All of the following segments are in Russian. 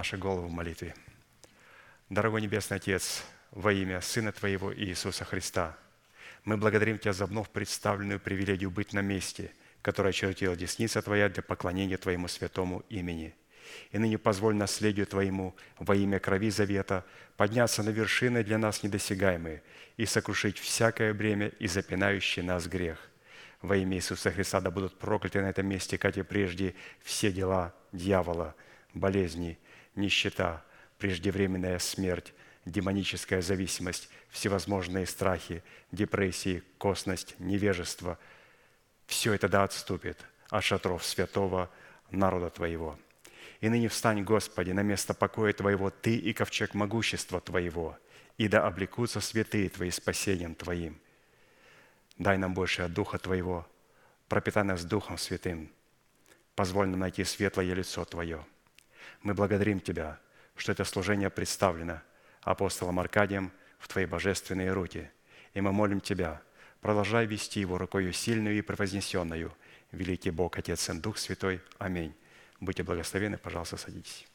Наши головы в молитве. Дорогой Небесный Отец, во имя Сына Твоего Иисуса Христа, мы благодарим Тебя за вновь представленную привилегию быть на месте, которое очертила десница Твоя для поклонения Твоему святому имени. И ныне позволь наследию Твоему во имя крови завета подняться на вершины для нас недосягаемые и сокрушить всякое бремя и запинающий нас грех. Во имя Иисуса Христа да будут прокляты на этом месте, как и прежде, все дела дьявола, болезни, нищета, преждевременная смерть, демоническая зависимость, всевозможные страхи, депрессии, косность, невежество – все это да отступит от шатров святого народа Твоего. И ныне встань, Господи, на место покоя Твоего, Ты и ковчег могущества Твоего, и да облекутся святые Твои спасением Твоим. Дай нам больше от Духа Твоего, пропитай нас Духом Святым. Позволь нам найти светлое лицо Твое – мы благодарим Тебя, что это служение представлено апостолом Аркадием в Твои божественные руки. И мы молим Тебя, продолжай вести его рукою сильную и превознесенную. Великий Бог, Отец и Дух Святой. Аминь. Будьте благословены, пожалуйста, садитесь.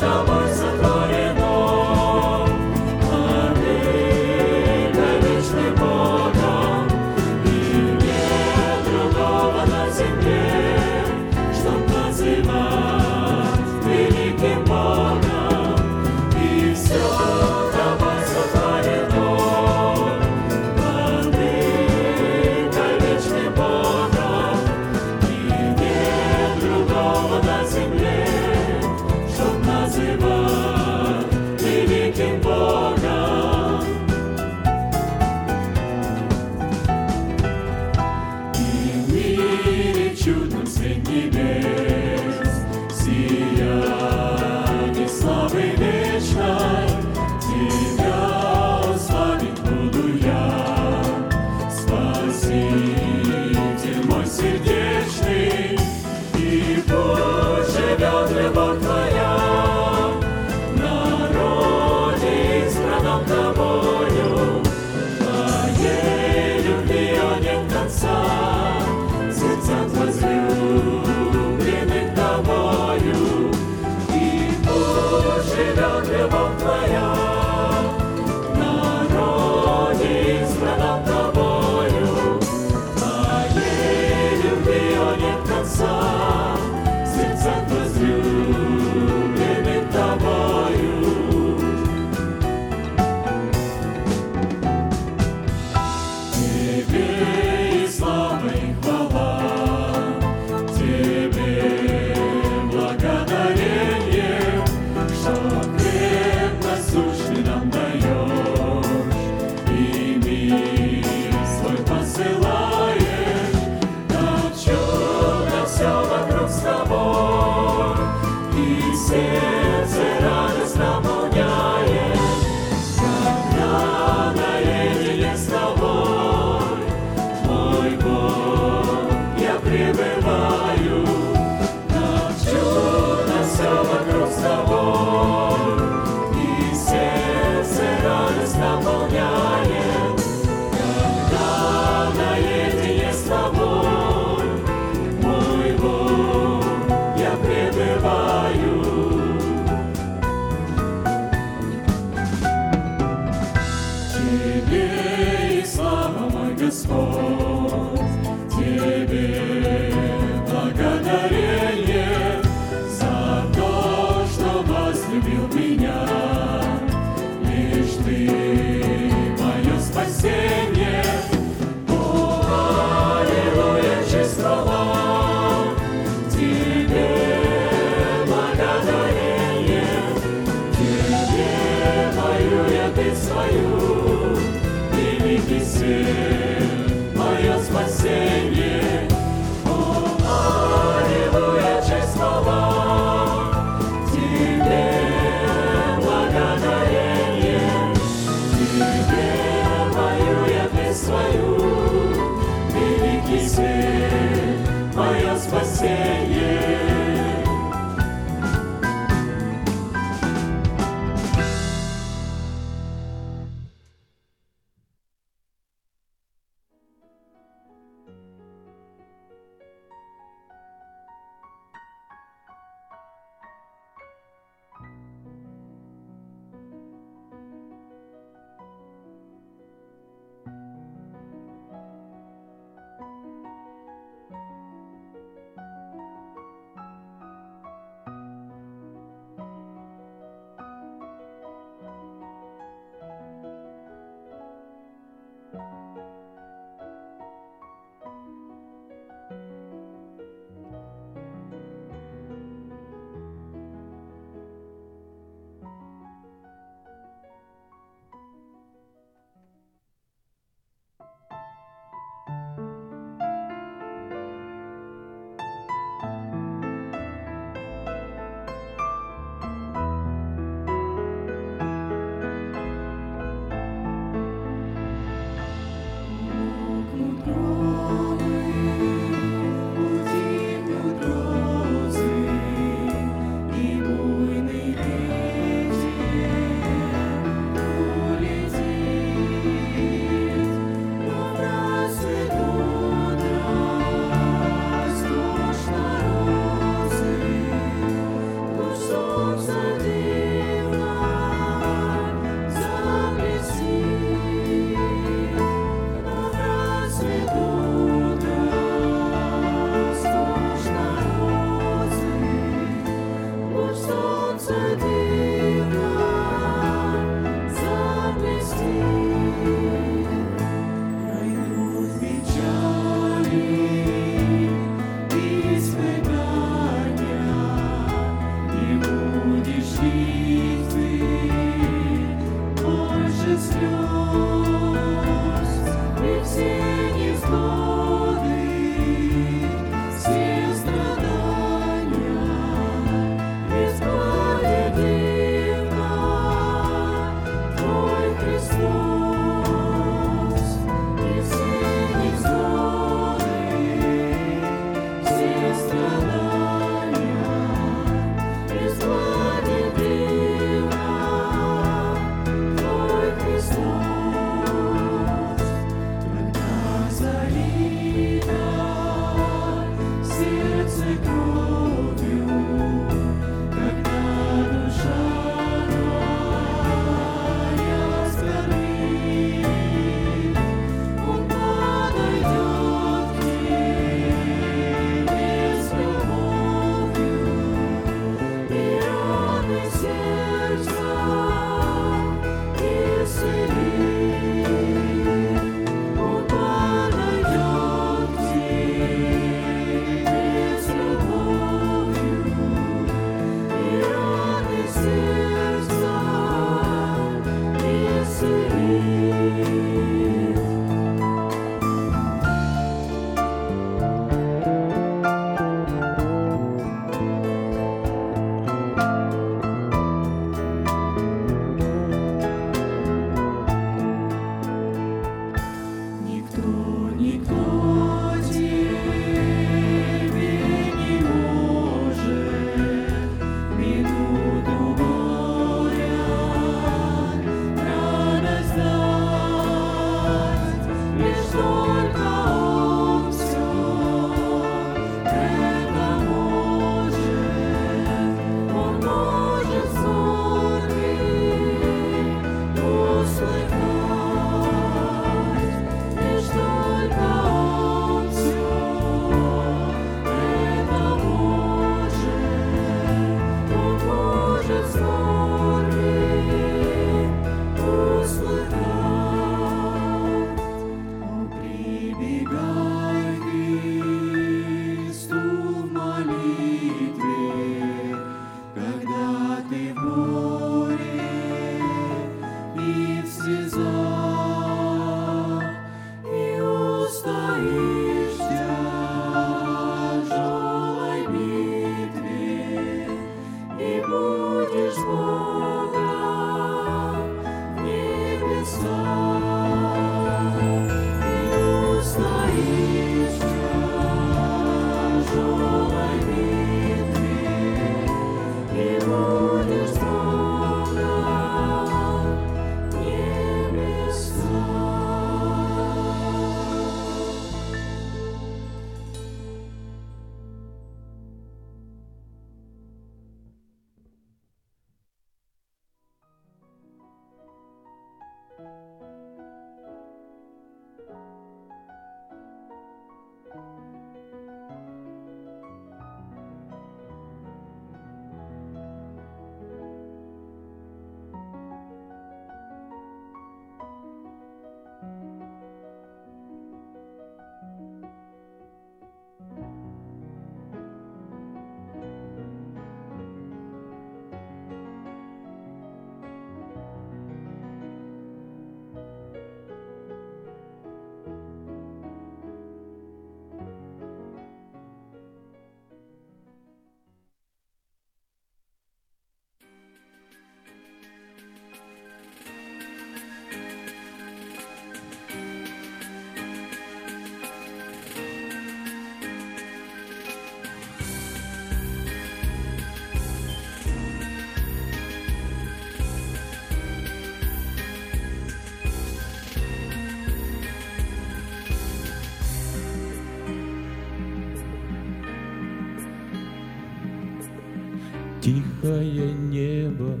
Тихое небо,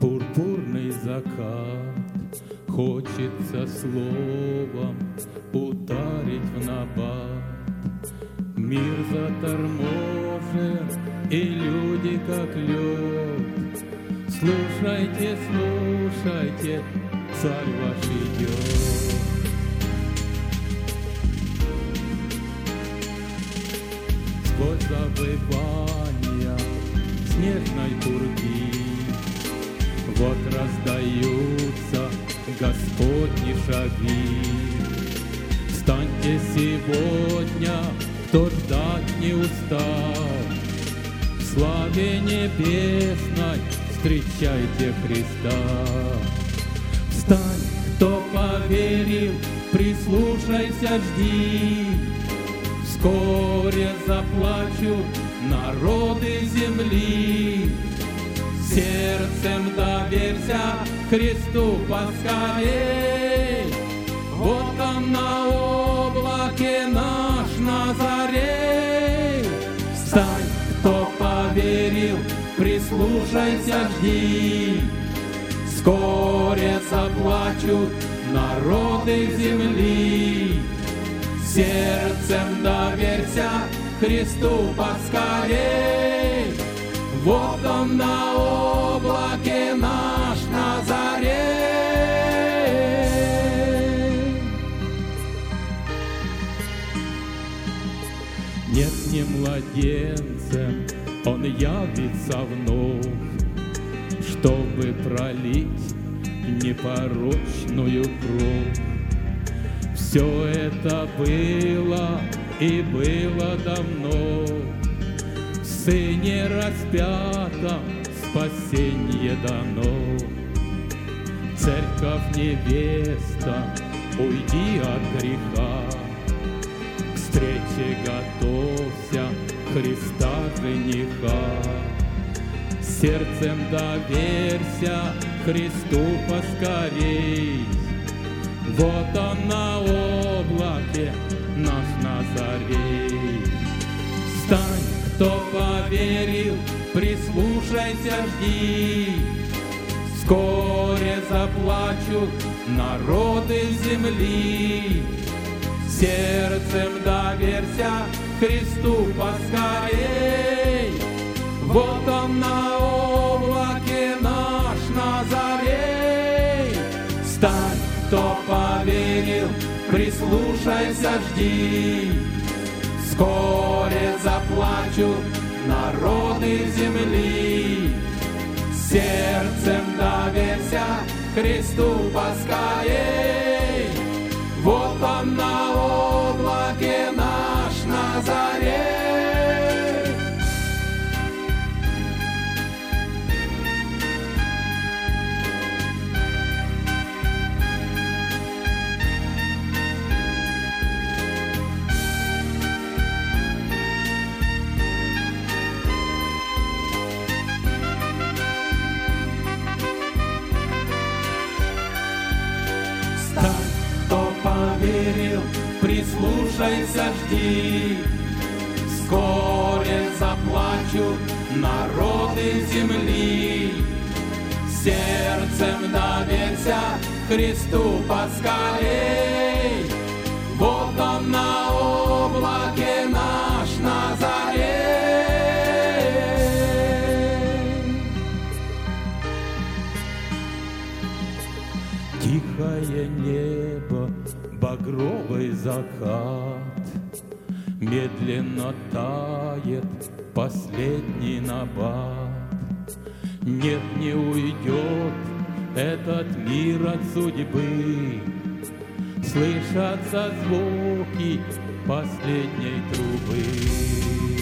пурпурный закат, Хочется словом Поскорей. Вот он на облаке наш Назарей. Встань, кто поверил, прислушайся, жди. Вскоре заплачут народы земли. Сердцем доверься Христу поскорей. Вот он на младенцем, он явится вновь, чтобы пролить непорочную кровь. Все это было и было давно, Сыне распятом спасенье дано. Церковь невеста, уйди от греха, Христа жениха. Сердцем доверься Христу поскорей, Вот он на облаке наш Назарей. Встань, кто поверил, прислушайся, жди. Вскоре заплачут народы земли. Сердцем доверься Христу поскорей. Вот он на облаке наш Назарей. Стань, кто поверил, прислушайся, жди. Вскоре заплачут народы земли. Сердцем доверься Христу поскорей. Вот он на облаке наш прислушайся, жди. Вскоре заплачут народы земли. Сердцем доверься Христу поскорей. Вот он на облаке наш Назарей. Тихое небо, багровый закат, Медленно тает последний набат. Нет, не уйдет этот мир от судьбы, Слышатся звуки последней трубы.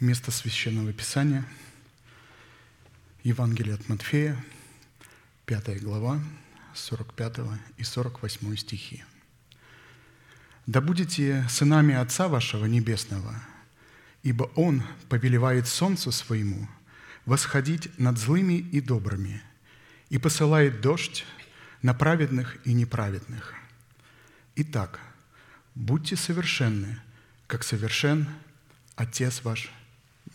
Место Священного Писания – Евангелие от Матфея, 5 глава, 45 и 48 стихи. «Да будете сынами Отца вашего Небесного, ибо Он повелевает солнцу своему восходить над злыми и добрыми и посылает дождь на праведных и неправедных. Итак, будьте совершенны, как совершен Отец ваш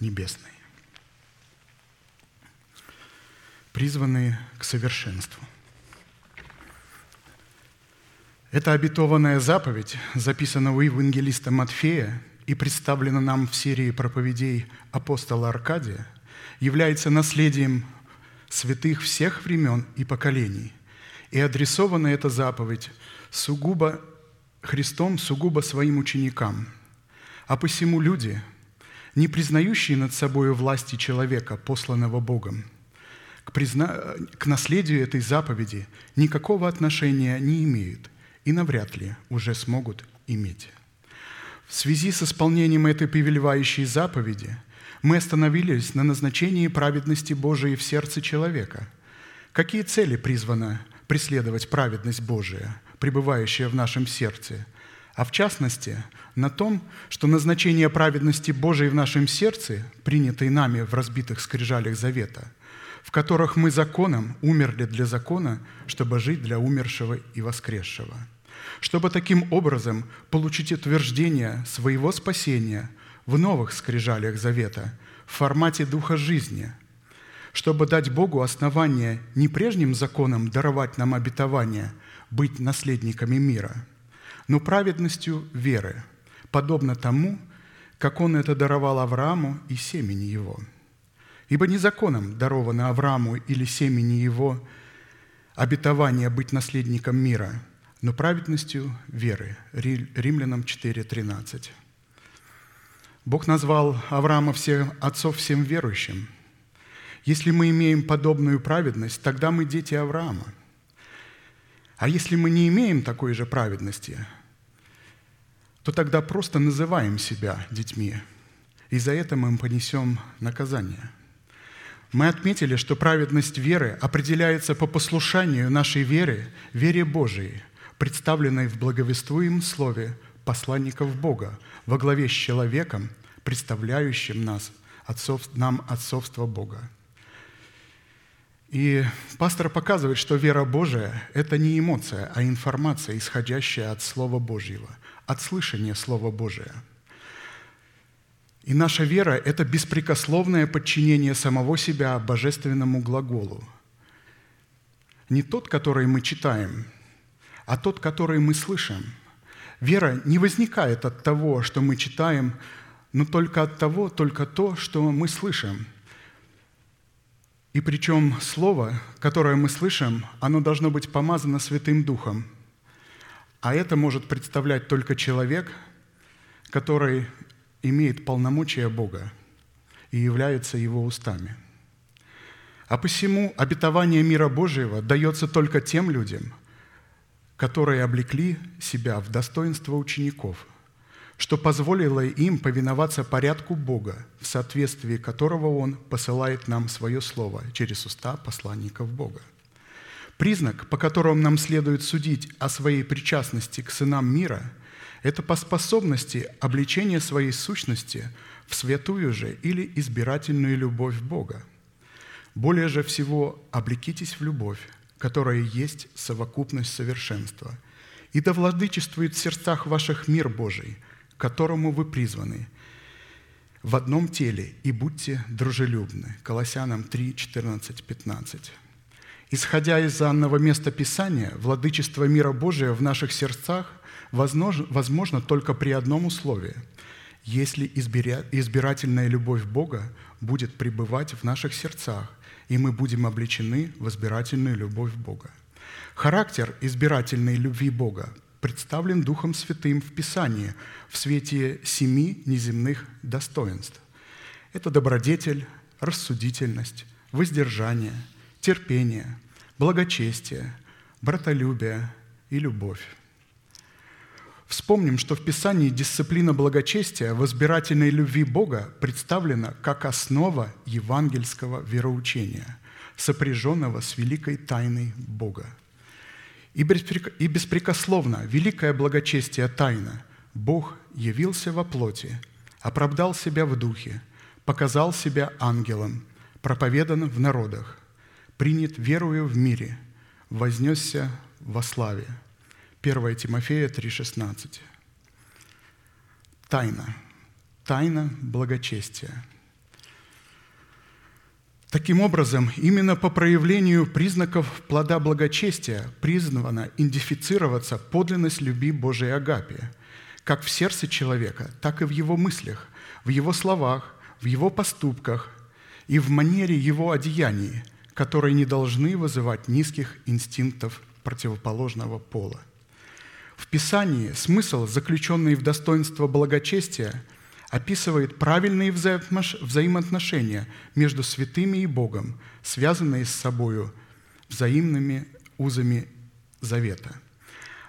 Небесный. Призванные к совершенству. Эта обетованная заповедь записана у евангелиста Матфея и представлена нам в серии проповедей апостола Аркадия, является наследием святых всех времен и поколений. И адресована эта заповедь сугубо Христом, сугубо своим ученикам. А посему люди, не признающие над собой власти человека, посланного Богом, к, призна... к наследию этой заповеди никакого отношения не имеют и навряд ли уже смогут иметь. В связи с исполнением этой повелевающей заповеди мы остановились на назначении праведности Божией в сердце человека. Какие цели призвана преследовать праведность Божия, пребывающая в нашем сердце – а в частности на том, что назначение праведности Божией в нашем сердце, принятой нами в разбитых скрижалях завета, в которых мы законом умерли для закона, чтобы жить для умершего и воскресшего, чтобы таким образом получить утверждение своего спасения в новых скрижалях завета в формате духа жизни, чтобы дать Богу основание не прежним законом даровать нам обетование быть наследниками мира – но праведностью веры, подобно тому, как Он это даровал Аврааму и семени его. Ибо не законом даровано Аврааму или семени его обетование быть наследником мира, но праведностью веры. Римлянам 4.13. Бог назвал Авраама всем, отцов всем верующим. Если мы имеем подобную праведность, тогда мы дети Авраама. А если мы не имеем такой же праведности – то тогда просто называем себя детьми, и за это мы понесем наказание. Мы отметили, что праведность веры определяется по послушанию нашей веры, вере Божией, представленной в благовествуемом слове посланников Бога во главе с человеком, представляющим нас, отцов, нам отцовство Бога. И пастор показывает, что вера Божия – это не эмоция, а информация, исходящая от Слова Божьего – от слышания Слова Божия. И наша вера – это беспрекословное подчинение самого себя божественному глаголу. Не тот, который мы читаем, а тот, который мы слышим. Вера не возникает от того, что мы читаем, но только от того, только то, что мы слышим. И причем слово, которое мы слышим, оно должно быть помазано Святым Духом – а это может представлять только человек, который имеет полномочия Бога и является Его устами. А посему обетование мира Божьего дается только тем людям, которые облекли себя в достоинство учеников, что позволило им повиноваться порядку Бога, в соответствии которого Он посылает нам свое Слово через уста посланников Бога. Признак, по которому нам следует судить о своей причастности к сынам мира, это по способности обличения своей сущности в святую же или избирательную любовь Бога. Более же всего облекитесь в любовь, которая есть совокупность совершенства, и да владычествует в сердцах ваших мир Божий, которому вы призваны, в одном теле, и будьте дружелюбны. Колоссянам 3, 14, 15. Исходя из данного места Писания, владычество мира Божия в наших сердцах возможно только при одном условии – если избирательная любовь Бога будет пребывать в наших сердцах, и мы будем обличены в избирательную любовь Бога. Характер избирательной любви Бога представлен Духом Святым в Писании в свете семи неземных достоинств. Это добродетель, рассудительность, воздержание – терпение, благочестие, братолюбие и любовь. Вспомним, что в Писании дисциплина благочестия в избирательной любви Бога представлена как основа евангельского вероучения, сопряженного с великой тайной Бога. И беспрекословно великое благочестие тайна Бог явился во плоти, оправдал себя в духе, показал себя ангелом, проповедан в народах, принят верою в мире, вознесся во славе – 1 Тимофея 3,16. Тайна. Тайна благочестия. Таким образом, именно по проявлению признаков плода благочестия призвана идентифицироваться подлинность любви Божией Агапе, как в сердце человека, так и в его мыслях, в его словах, в его поступках и в манере его одеяний, которые не должны вызывать низких инстинктов противоположного пола. В Писании смысл, заключенный в достоинство благочестия, описывает правильные взаимоотношения между святыми и Богом, связанные с собою взаимными узами завета.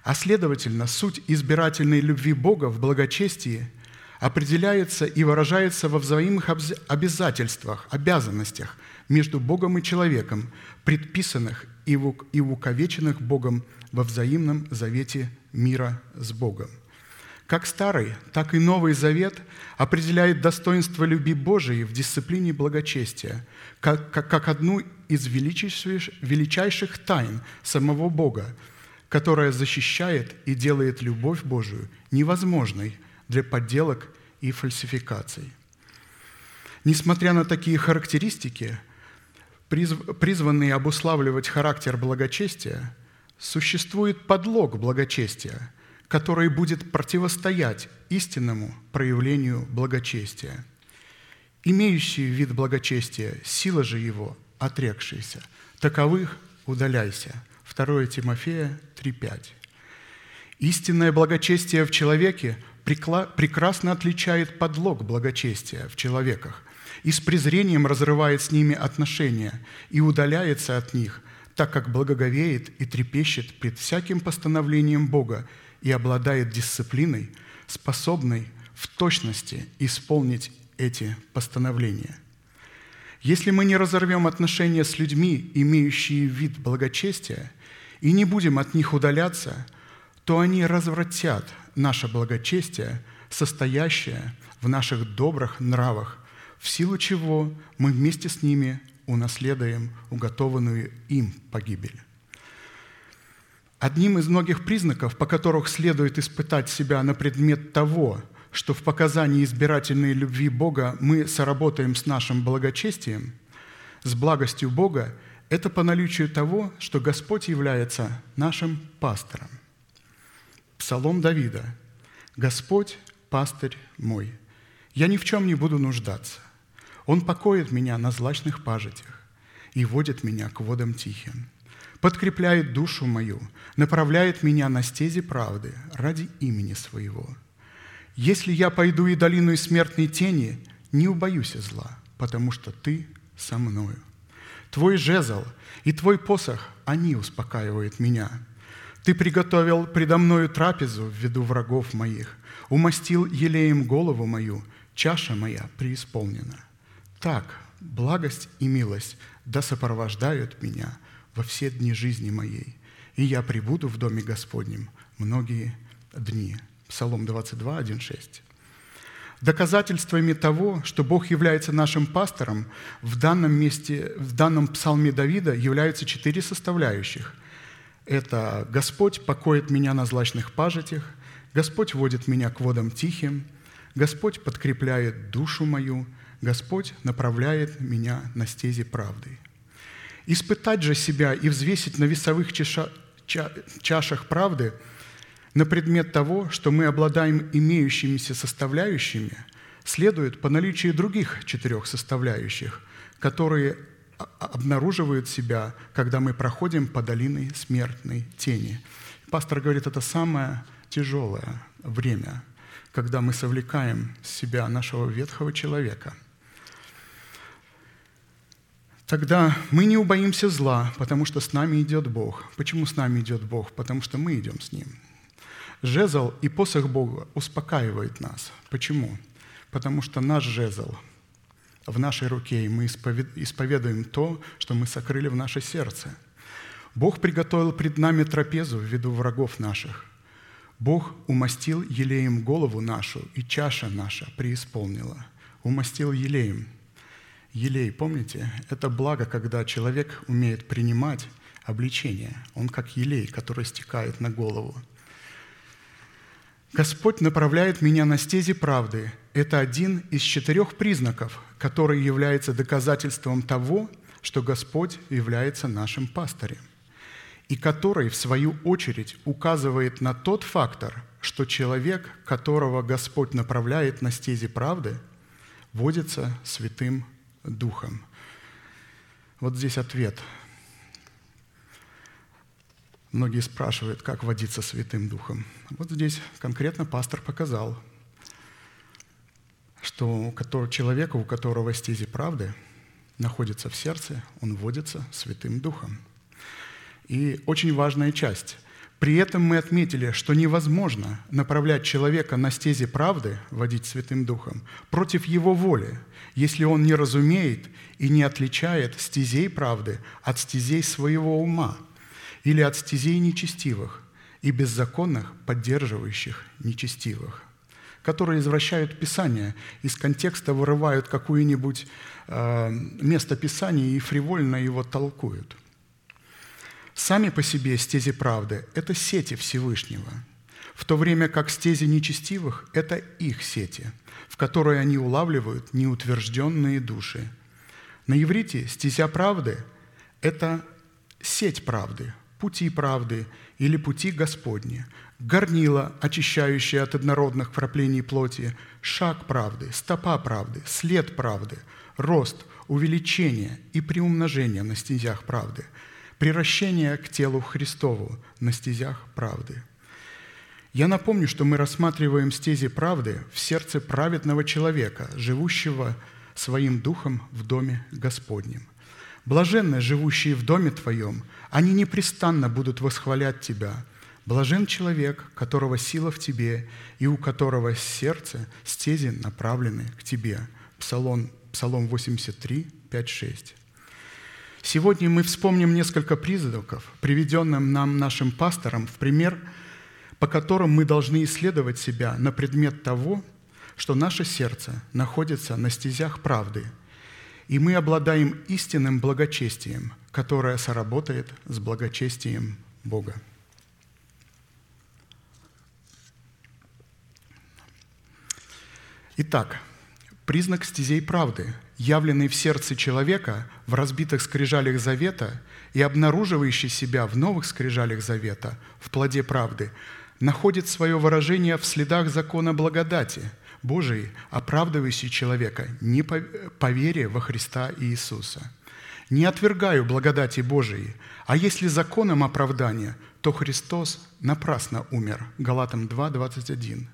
А следовательно, суть избирательной любви Бога в благочестии определяется и выражается во взаимных обязательствах, обязанностях между Богом и человеком, предписанных и увековеченных Богом во взаимном завете мира с Богом. Как Старый, так и Новый Завет определяет достоинство любви Божией в дисциплине благочестия, как, как, как одну из величайших, величайших тайн самого Бога, которая защищает и делает любовь Божию невозможной для подделок и фальсификаций. Несмотря на такие характеристики, призванные обуславливать характер благочестия, существует подлог благочестия, который будет противостоять истинному проявлению благочестия. Имеющий вид благочестия, сила же его, отрекшиеся, таковых удаляйся. 2 Тимофея 3,5. Истинное благочестие в человеке прекрасно отличает подлог благочестия в человеках и с презрением разрывает с ними отношения и удаляется от них – так как благоговеет и трепещет пред всяким постановлением Бога и обладает дисциплиной, способной в точности исполнить эти постановления. Если мы не разорвем отношения с людьми, имеющие вид благочестия, и не будем от них удаляться, то они развратят наше благочестие, состоящее в наших добрых нравах, в силу чего мы вместе с ними унаследуем уготованную им погибель. Одним из многих признаков, по которых следует испытать себя на предмет того, что в показании избирательной любви Бога мы соработаем с нашим благочестием, с благостью Бога, это по наличию того, что Господь является нашим пастором. Псалом Давида. «Господь – пастырь мой, я ни в чем не буду нуждаться. Он покоит меня на злачных пажитях и водит меня к водам тихим, подкрепляет душу мою, направляет меня на стези правды ради имени своего. Если я пойду и долину и смертной тени, не убоюсь зла, потому что ты со мною. Твой жезл и твой посох, они успокаивают меня. Ты приготовил предо мною трапезу в виду врагов моих, умастил елеем голову мою, чаша моя преисполнена. Так, благость и милость да сопровождают меня во все дни жизни моей, и я прибуду в Доме Господнем многие дни». Псалом 22, 1, 6. Доказательствами того, что Бог является нашим пастором, в данном месте, в данном псалме Давида являются четыре составляющих. Это «Господь покоит меня на злачных пажитях», «Господь водит меня к водам тихим», «Господь подкрепляет душу мою», Господь направляет меня на стези правды. Испытать же себя и взвесить на весовых чаша, ча, чашах правды на предмет того, что мы обладаем имеющимися составляющими, следует по наличию других четырех составляющих, которые обнаруживают себя, когда мы проходим по долине смертной тени. Пастор говорит, это самое тяжелое время, когда мы совлекаем с себя нашего ветхого человека – Тогда мы не убоимся зла, потому что с нами идет Бог. Почему с нами идет Бог? Потому что мы идем с Ним. Жезл и посох Бога успокаивает нас. Почему? Потому что наш жезл в нашей руке, и мы исповедуем то, что мы сокрыли в наше сердце. Бог приготовил пред нами трапезу в виду врагов наших. Бог умастил елеем голову нашу, и чаша наша преисполнила. Умастил елеем. Елей, помните, это благо, когда человек умеет принимать обличение. Он как елей, который стекает на голову – Господь направляет меня на стези правды. Это один из четырех признаков, который является доказательством того, что Господь является нашим пастырем, и который, в свою очередь, указывает на тот фактор, что человек, которого Господь направляет на стези правды, водится Святым Духом. Вот здесь ответ Многие спрашивают, как водиться Святым Духом. Вот здесь конкретно пастор показал, что человека, у которого стези правды находится в сердце, он водится Святым Духом. И очень важная часть. При этом мы отметили, что невозможно направлять человека на стези правды, водить Святым Духом, против его воли, если он не разумеет и не отличает стезей правды от стезей своего ума – или от стезей нечестивых и беззаконных, поддерживающих нечестивых, которые извращают Писание, из контекста вырывают какое-нибудь э, место Писания и фривольно его толкуют. Сами по себе стези правды – это сети Всевышнего, в то время как стези нечестивых – это их сети, в которые они улавливают неутвержденные души. На иврите стезя правды – это сеть правды, пути правды или пути Господни, горнило, очищающее от однородных проплений плоти, шаг правды, стопа правды, след правды, рост, увеличение и приумножение на стезях правды, приращение к телу Христову на стезях правды. Я напомню, что мы рассматриваем стези правды в сердце праведного человека, живущего своим духом в доме Господнем. Блаженны, живущие в доме Твоем, они непрестанно будут восхвалять Тебя. Блажен человек, которого сила в Тебе и у которого сердце стези направлены к Тебе. Псалом, Псалом 83, 5, 6. Сегодня мы вспомним несколько признаков, приведенным нам нашим пастором в пример, по которым мы должны исследовать себя на предмет того, что наше сердце находится на стезях правды – и мы обладаем истинным благочестием, которое соработает с благочестием Бога. Итак, признак стезей правды, явленный в сердце человека в разбитых скрижалях завета и обнаруживающий себя в новых скрижалях завета, в плоде правды, находит свое выражение в следах закона благодати – Божией, оправдывающий человека не по вере во Христа Иисуса. Не отвергаю благодати Божией, а если законом оправдания, то Христос напрасно умер. Галатам 2, 21.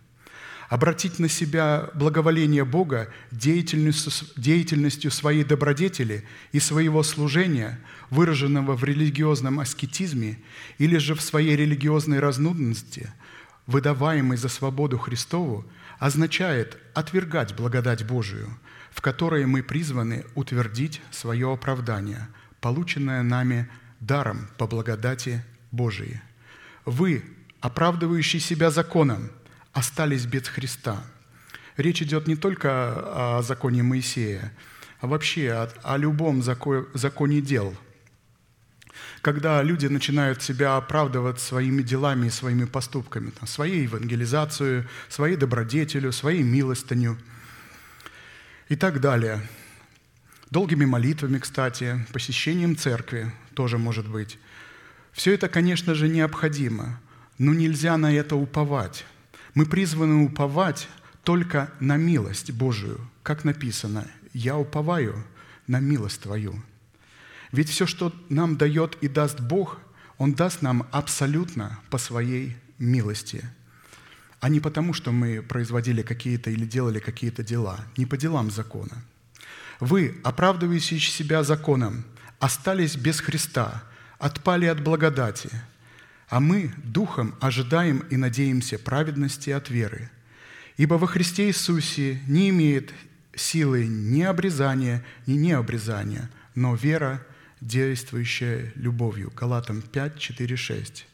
Обратить на себя благоволение Бога деятельностью, деятельностью своей добродетели и своего служения, выраженного в религиозном аскетизме или же в своей религиозной разнудности, выдаваемой за свободу Христову – означает отвергать благодать Божию, в которой мы призваны утвердить свое оправдание, полученное нами даром по благодати Божией. Вы, оправдывающие себя законом, остались без Христа. Речь идет не только о законе Моисея, а вообще о, о любом законе дел – когда люди начинают себя оправдывать своими делами и своими поступками, там, своей евангелизацией, своей добродетелью, своей милостынью и так далее. Долгими молитвами, кстати, посещением церкви тоже может быть. Все это, конечно же, необходимо, но нельзя на это уповать. Мы призваны уповать только на милость Божию, как написано, «Я уповаю на милость Твою». Ведь все, что нам дает и даст Бог, Он даст нам абсолютно по своей милости, а не потому, что мы производили какие-то или делали какие-то дела, не по делам закона. Вы, оправдывающие себя законом, остались без Христа, отпали от благодати. А мы духом ожидаем и надеемся праведности от веры. Ибо во Христе Иисусе не имеет силы ни обрезания, ни необрезания, но вера, действующая любовью. Галатам 5, 4, 6.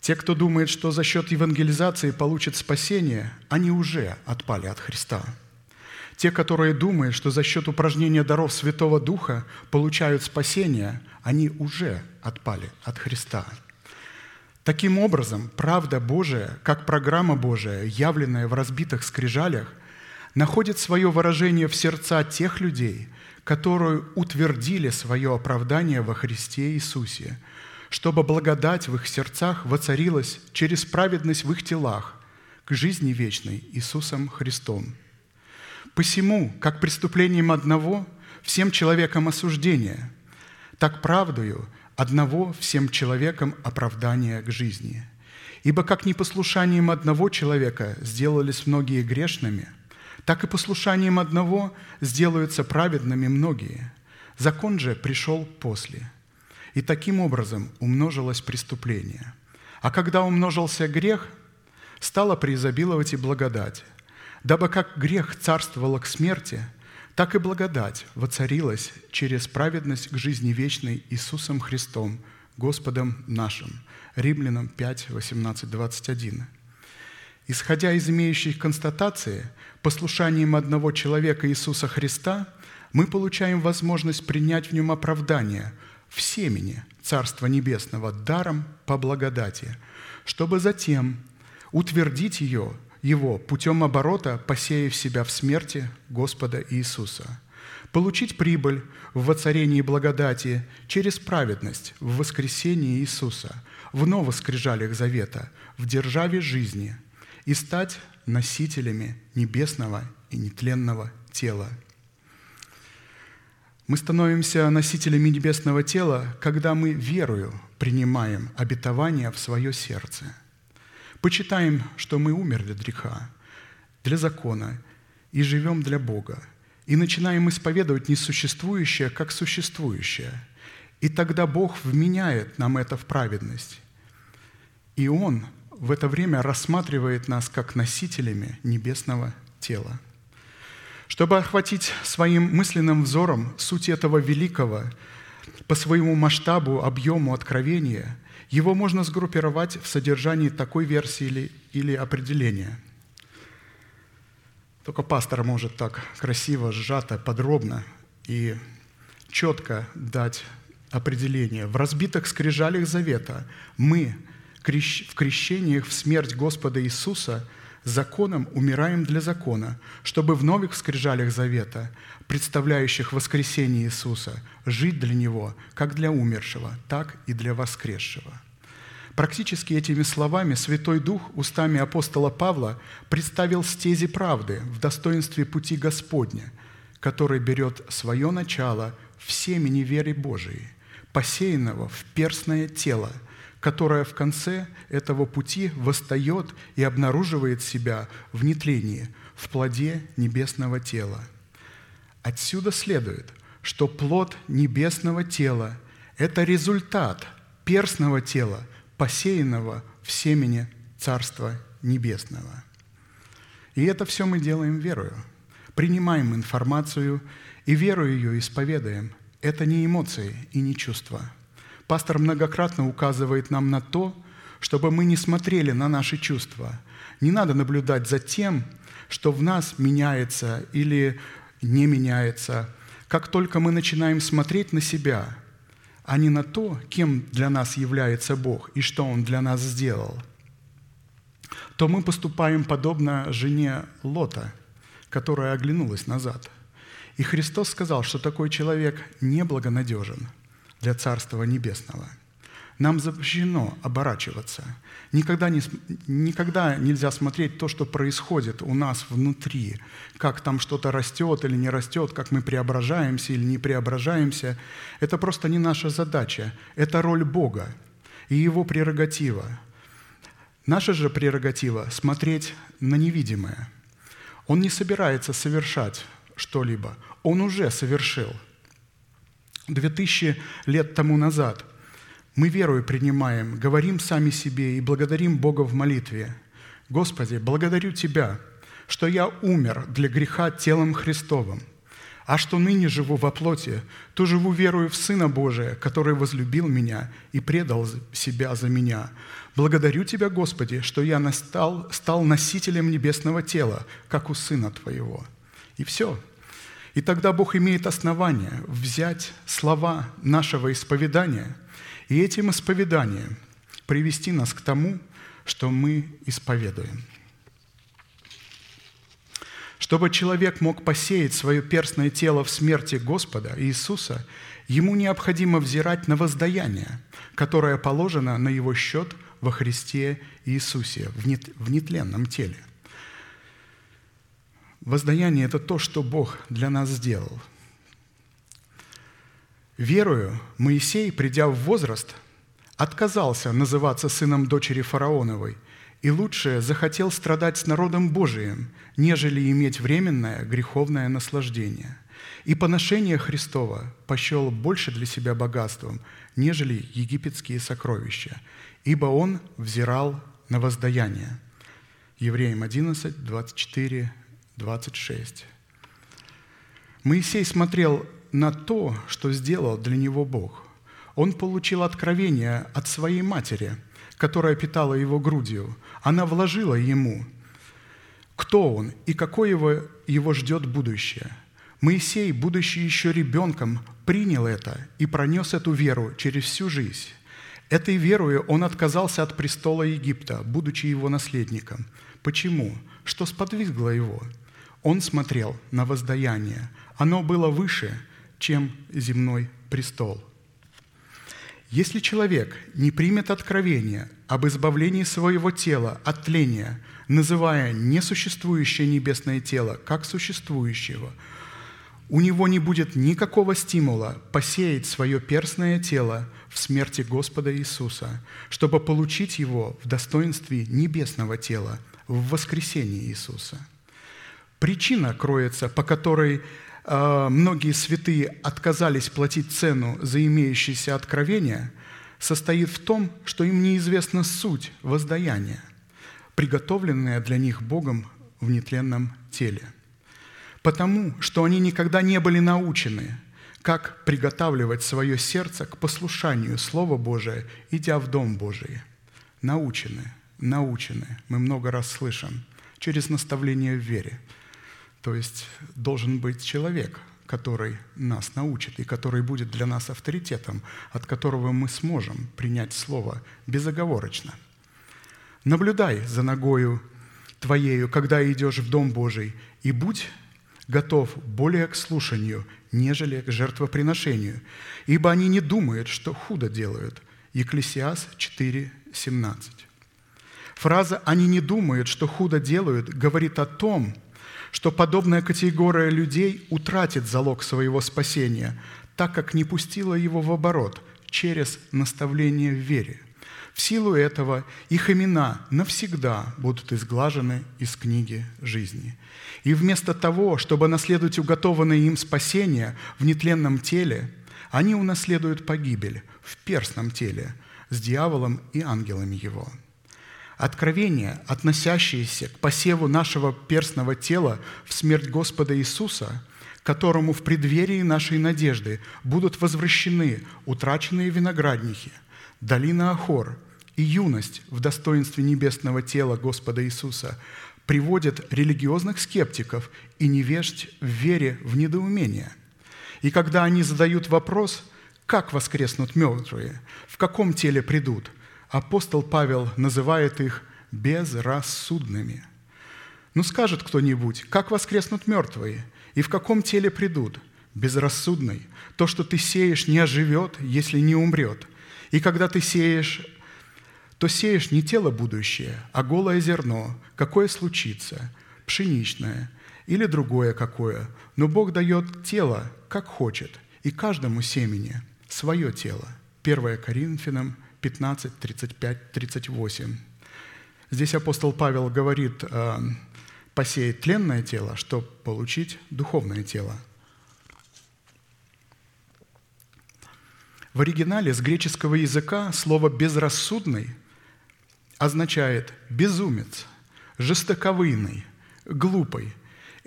Те, кто думает, что за счет евангелизации получат спасение, они уже отпали от Христа. Те, которые думают, что за счет упражнения даров Святого Духа получают спасение, они уже отпали от Христа. Таким образом, правда Божия, как программа Божия, явленная в разбитых скрижалях, находит свое выражение в сердца тех людей, которые утвердили свое оправдание во Христе Иисусе, чтобы благодать в их сердцах воцарилась через праведность в их телах к жизни вечной Иисусом Христом. Посему, как преступлением одного, всем человекам осуждение, так правдою одного всем человекам оправдание к жизни. Ибо как непослушанием одного человека сделались многие грешными, так и послушанием одного сделаются праведными многие. Закон же пришел после. И таким образом умножилось преступление. А когда умножился грех, стало преизобиловать и благодать. Дабы как грех царствовал к смерти – так и благодать воцарилась через праведность к жизни вечной Иисусом Христом, Господом нашим. Римлянам 5, 18, 21. Исходя из имеющих констатации, послушанием одного человека Иисуса Христа мы получаем возможность принять в нем оправдание в семени Царства Небесного даром по благодати, чтобы затем утвердить ее его путем оборота, посеяв себя в смерти Господа Иисуса. Получить прибыль в воцарении благодати через праведность в воскресении Иисуса, в новоскрижалях завета, в державе жизни и стать носителями небесного и нетленного тела. Мы становимся носителями небесного тела, когда мы верою принимаем обетование в свое сердце – Почитаем, что мы умерли для греха, для закона и живем для Бога, и начинаем исповедовать несуществующее как существующее. И тогда Бог вменяет нам это в праведность. И Он в это время рассматривает нас как носителями небесного тела. Чтобы охватить своим мысленным взором суть этого великого по своему масштабу, объему откровения – его можно сгруппировать в содержании такой версии или, или определения. Только пастор может так красиво, сжато, подробно и четко дать определение. В разбитых скрижалях завета мы в крещениях в смерть Господа Иисуса законом умираем для закона, чтобы в новых скрижалях завета, представляющих воскресение Иисуса, жить для Него как для умершего, так и для воскресшего. Практически этими словами Святой Дух устами апостола Павла представил стези правды в достоинстве пути Господня, который берет свое начало в семени веры Божией, посеянного в перстное тело – которая в конце этого пути восстает и обнаруживает себя в нетлении, в плоде небесного тела. Отсюда следует, что плод небесного тела – это результат перстного тела, посеянного в семени Царства Небесного. И это все мы делаем верою. Принимаем информацию и верою ее исповедаем. Это не эмоции и не чувства – Пастор многократно указывает нам на то, чтобы мы не смотрели на наши чувства. Не надо наблюдать за тем, что в нас меняется или не меняется. Как только мы начинаем смотреть на себя, а не на то, кем для нас является Бог и что Он для нас сделал, то мы поступаем подобно жене Лота, которая оглянулась назад. И Христос сказал, что такой человек неблагонадежен – для Царства Небесного. Нам запрещено оборачиваться. Никогда, не, никогда нельзя смотреть то, что происходит у нас внутри, как там что-то растет или не растет, как мы преображаемся или не преображаемся. Это просто не наша задача. Это роль Бога и Его прерогатива. Наша же прерогатива – смотреть на невидимое. Он не собирается совершать что-либо. Он уже совершил – 2000 лет тому назад Мы верою принимаем, говорим сами себе и благодарим Бога в молитве. Господи, благодарю Тебя, что я умер для греха телом Христовым, а что ныне живу во плоти, то живу верою в Сына Божия, который возлюбил меня и предал себя за меня. Благодарю Тебя, Господи, что я настал, стал носителем небесного тела, как у Сына Твоего. И все. И тогда Бог имеет основание взять слова нашего исповедания и этим исповеданием привести нас к тому, что мы исповедуем – чтобы человек мог посеять свое перстное тело в смерти Господа Иисуса, ему необходимо взирать на воздаяние, которое положено на его счет во Христе Иисусе в нетленном теле. Воздаяние – это то, что Бог для нас сделал. Верую, Моисей, придя в возраст, отказался называться сыном дочери фараоновой – и лучше захотел страдать с народом Божиим, нежели иметь временное греховное наслаждение. И поношение Христова пощел больше для себя богатством, нежели египетские сокровища, ибо он взирал на воздаяние. Евреям 11, 24, 26. Моисей смотрел на то, что сделал для него Бог. Он получил откровение от своей матери – которая питала его грудью, она вложила ему, кто он и какое его, его ждет будущее. Моисей, будучи еще ребенком, принял это и пронес эту веру через всю жизнь. Этой верою он отказался от престола Египта, будучи его наследником. Почему? Что сподвигло его? Он смотрел на воздаяние. Оно было выше, чем земной престол. Если человек не примет откровение об избавлении своего тела от тления, называя несуществующее небесное тело как существующего, у него не будет никакого стимула посеять свое перстное тело в смерти Господа Иисуса, чтобы получить его в достоинстве небесного тела в воскресении Иисуса. Причина кроется, по которой многие святые отказались платить цену за имеющееся откровение, состоит в том, что им неизвестна суть воздаяния, приготовленная для них Богом в нетленном теле. Потому что они никогда не были научены, как приготавливать свое сердце к послушанию Слова Божия, идя в Дом Божий. Научены, научены, мы много раз слышим, через наставление в вере – то есть должен быть человек, который нас научит и который будет для нас авторитетом, от которого мы сможем принять Слово безоговорочно. Наблюдай за ногою твоею, когда идешь в Дом Божий, и будь готов более к слушанию, нежели к жертвоприношению, ибо они не думают, что худо делают. Екклесиас 4, 17. Фраза «они не думают, что худо делают» говорит о том, что подобная категория людей утратит залог своего спасения, так как не пустила его в оборот через наставление в вере. В силу этого их имена навсегда будут изглажены из книги жизни. И вместо того, чтобы наследовать уготованное им спасение в нетленном теле, они унаследуют погибель в перстном теле с дьяволом и ангелами его – Откровения, относящиеся к посеву нашего перстного тела в смерть Господа Иисуса, которому в преддверии нашей надежды будут возвращены утраченные виноградники, долина Ахор и юность в достоинстве небесного тела Господа Иисуса, приводят религиозных скептиков и невежд в вере в недоумение. И когда они задают вопрос, как воскреснут мертвые, в каком теле придут – апостол Павел называет их безрассудными. Ну скажет кто-нибудь, как воскреснут мертвые и в каком теле придут? Безрассудный. То, что ты сеешь, не оживет, если не умрет. И когда ты сеешь, то сеешь не тело будущее, а голое зерно, какое случится, пшеничное или другое какое. Но Бог дает тело, как хочет, и каждому семени свое тело. 1 Коринфянам 15, 35, 38. Здесь апостол Павел говорит, э, посеять тленное тело, чтобы получить духовное тело. В оригинале с греческого языка слово «безрассудный» означает «безумец», «жестоковыйный», «глупый».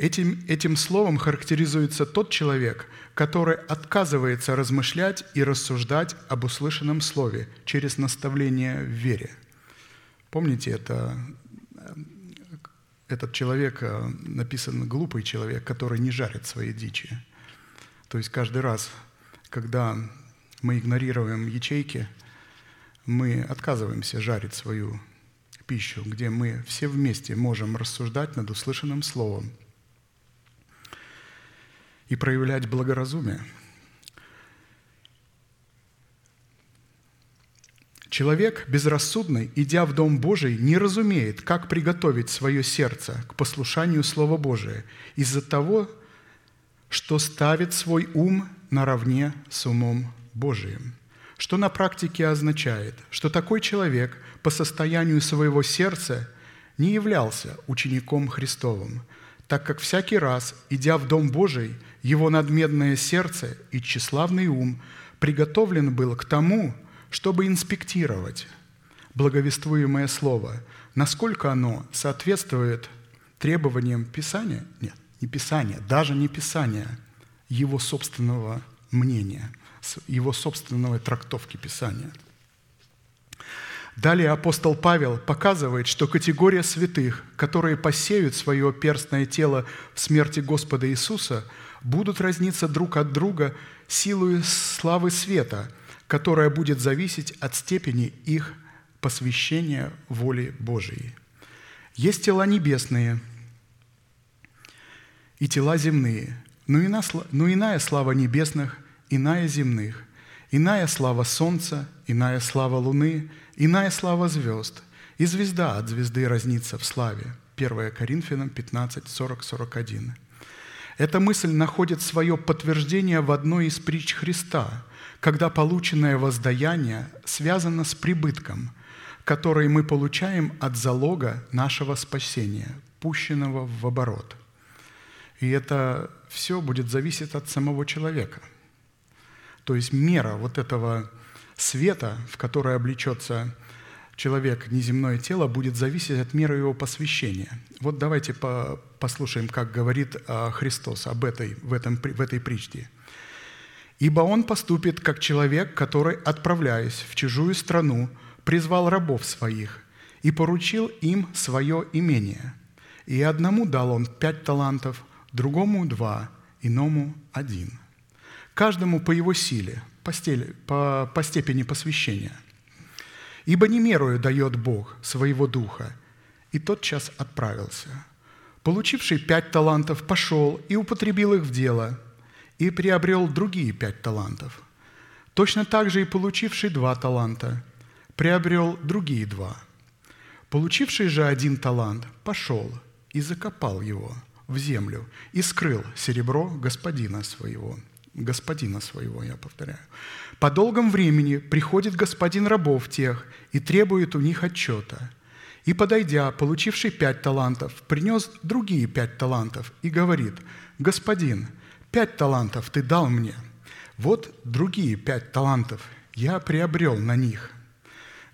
Этим, этим словом характеризуется тот человек, который отказывается размышлять и рассуждать об услышанном слове через наставление в вере. Помните, это, этот человек э, написан глупый человек, который не жарит свои дичи. То есть каждый раз, когда мы игнорируем ячейки, мы отказываемся жарить свою пищу, где мы все вместе можем рассуждать над услышанным словом и проявлять благоразумие. Человек безрассудный, идя в Дом Божий, не разумеет, как приготовить свое сердце к послушанию Слова Божия из-за того, что ставит свой ум наравне с умом Божиим. Что на практике означает, что такой человек по состоянию своего сердца не являлся учеником Христовым, так как всякий раз, идя в Дом Божий, его надмедное сердце и тщеславный ум приготовлен был к тому, чтобы инспектировать благовествуемое слово, насколько оно соответствует требованиям Писания, нет, не Писания, даже не Писания, его собственного мнения, его собственной трактовки Писания. Далее апостол Павел показывает, что категория святых, которые посеют свое перстное тело в смерти Господа Иисуса, будут разниться друг от друга силой славы света, которая будет зависеть от степени их посвящения воле Божией. Есть тела небесные и тела земные, но, но иная слава небесных, иная земных, иная слава солнца, иная слава луны, иная слава звезд, и звезда от звезды разнится в славе. 1 Коринфянам 15, 40, 41. Эта мысль находит свое подтверждение в одной из притч Христа, когда полученное воздаяние связано с прибытком, который мы получаем от залога нашего спасения, пущенного в оборот. И это все будет зависеть от самого человека. То есть мера вот этого света, в который облечется человек, неземное тело, будет зависеть от меры его посвящения. Вот давайте послушаем, как говорит а, Христос об этой, в, этом, в этой притче. «Ибо он поступит, как человек, который, отправляясь в чужую страну, призвал рабов своих и поручил им свое имение. И одному дал он пять талантов, другому два, иному один. Каждому по его силе, по, стеле, по, по степени посвящения. Ибо не мерую дает Бог своего духа. И тот час отправился. Получивший пять талантов пошел и употребил их в дело, и приобрел другие пять талантов. Точно так же и получивший два таланта приобрел другие два. Получивший же один талант пошел и закопал его в землю и скрыл серебро господина своего – господина своего, я повторяю. По долгом времени приходит господин рабов тех и требует у них отчета. И, подойдя, получивший пять талантов, принес другие пять талантов и говорит, «Господин, пять талантов ты дал мне, вот другие пять талантов я приобрел на них».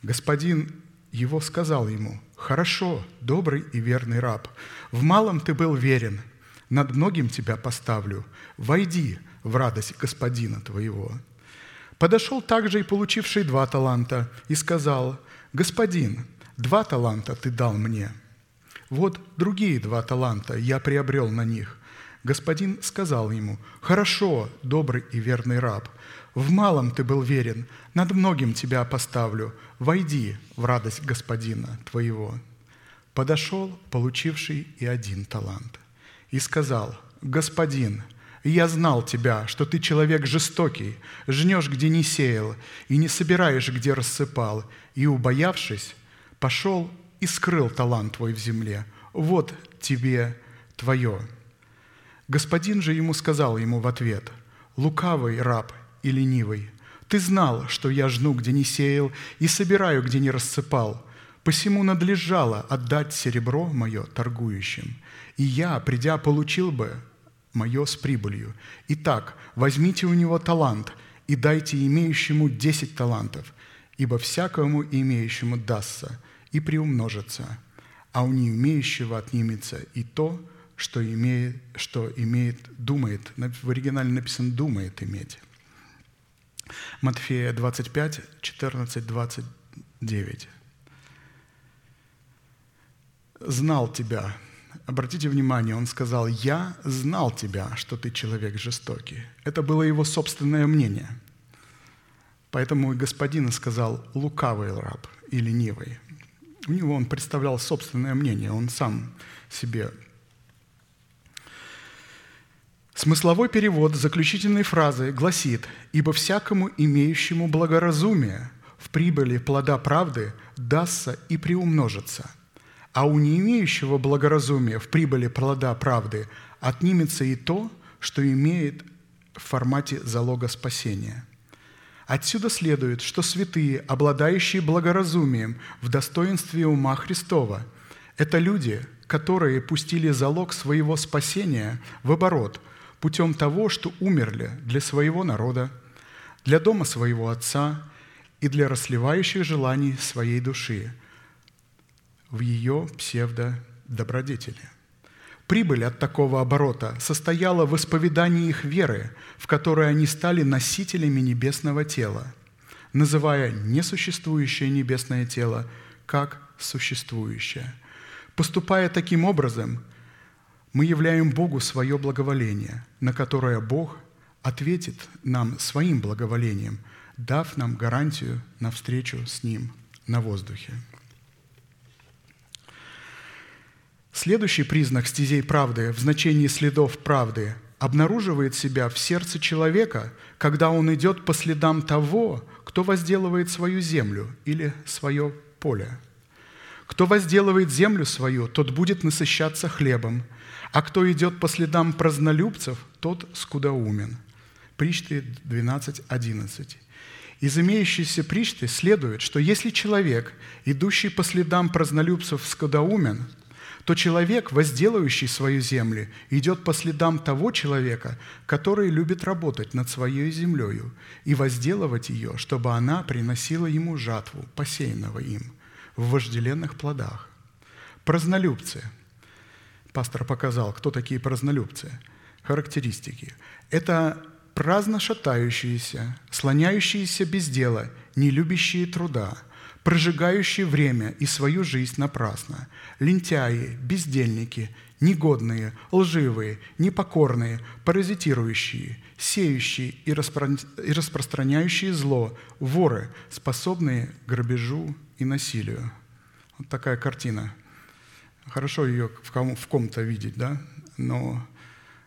Господин его сказал ему, «Хорошо, добрый и верный раб, в малом ты был верен, над многим тебя поставлю, войди в радость господина твоего. Подошел также и получивший два таланта и сказал, «Господин, два таланта ты дал мне. Вот другие два таланта я приобрел на них». Господин сказал ему, «Хорошо, добрый и верный раб, в малом ты был верен, над многим тебя поставлю, войди в радость господина твоего». Подошел, получивший и один талант, и сказал, «Господин, и я знал тебя, что ты человек жестокий, жнешь, где не сеял, и не собираешь, где рассыпал. И, убоявшись, пошел и скрыл талант твой в земле. Вот тебе твое». Господин же ему сказал ему в ответ, «Лукавый раб и ленивый, ты знал, что я жну, где не сеял, и собираю, где не рассыпал. Посему надлежало отдать серебро мое торгующим, и я, придя, получил бы мое с прибылью. Итак, возьмите у него талант и дайте имеющему десять талантов, ибо всякому имеющему дастся и приумножится, а у неимеющего отнимется и то, что имеет, что имеет, думает. В оригинале написано «думает иметь». Матфея 25, 14, 29. «Знал тебя». Обратите внимание, он сказал, «Я знал тебя, что ты человек жестокий». Это было его собственное мнение. Поэтому господин сказал «лукавый раб» и «ленивый». У него он представлял собственное мнение, он сам себе Смысловой перевод заключительной фразы гласит «Ибо всякому имеющему благоразумие в прибыли плода правды дастся и приумножится, а у не имеющего благоразумия в прибыли плода правды отнимется и то, что имеет в формате залога спасения». Отсюда следует, что святые, обладающие благоразумием в достоинстве ума Христова, это люди, которые пустили залог своего спасения в оборот – путем того, что умерли для своего народа, для дома своего отца и для расливающих желаний своей души в ее псевдо-добродетели. Прибыль от такого оборота состояла в исповедании их веры, в которой они стали носителями небесного тела, называя несуществующее небесное тело как существующее. Поступая таким образом – мы являем Богу свое благоволение, на которое Бог ответит нам своим благоволением, дав нам гарантию на встречу с Ним на воздухе. Следующий признак стезей правды в значении следов правды обнаруживает себя в сердце человека, когда он идет по следам того, кто возделывает свою землю или свое поле. Кто возделывает землю свою, тот будет насыщаться хлебом – а кто идет по следам празднолюбцев, тот скудоумен. Причты 12.11. Из имеющейся причты следует, что если человек, идущий по следам празднолюбцев, скудоумен, то человек, возделывающий свою землю, идет по следам того человека, который любит работать над своей землею и возделывать ее, чтобы она приносила ему жатву, посеянного им, в вожделенных плодах. Празднолюбцы – пастор показал, кто такие празднолюбцы, характеристики. Это праздно шатающиеся, слоняющиеся без дела, не любящие труда, прожигающие время и свою жизнь напрасно, лентяи, бездельники, негодные, лживые, непокорные, паразитирующие, сеющие и, распро... и распространяющие зло, воры, способные к грабежу и насилию. Вот такая картина – Хорошо ее в ком-то видеть, да? Но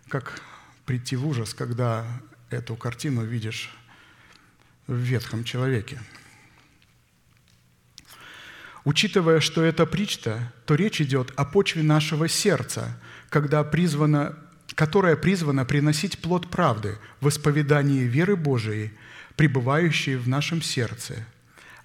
как прийти в ужас, когда эту картину видишь в ветхом человеке? Учитывая, что это причта, то речь идет о почве нашего сердца, когда призвана, которая призвана приносить плод правды в исповедании веры Божией, пребывающей в нашем сердце –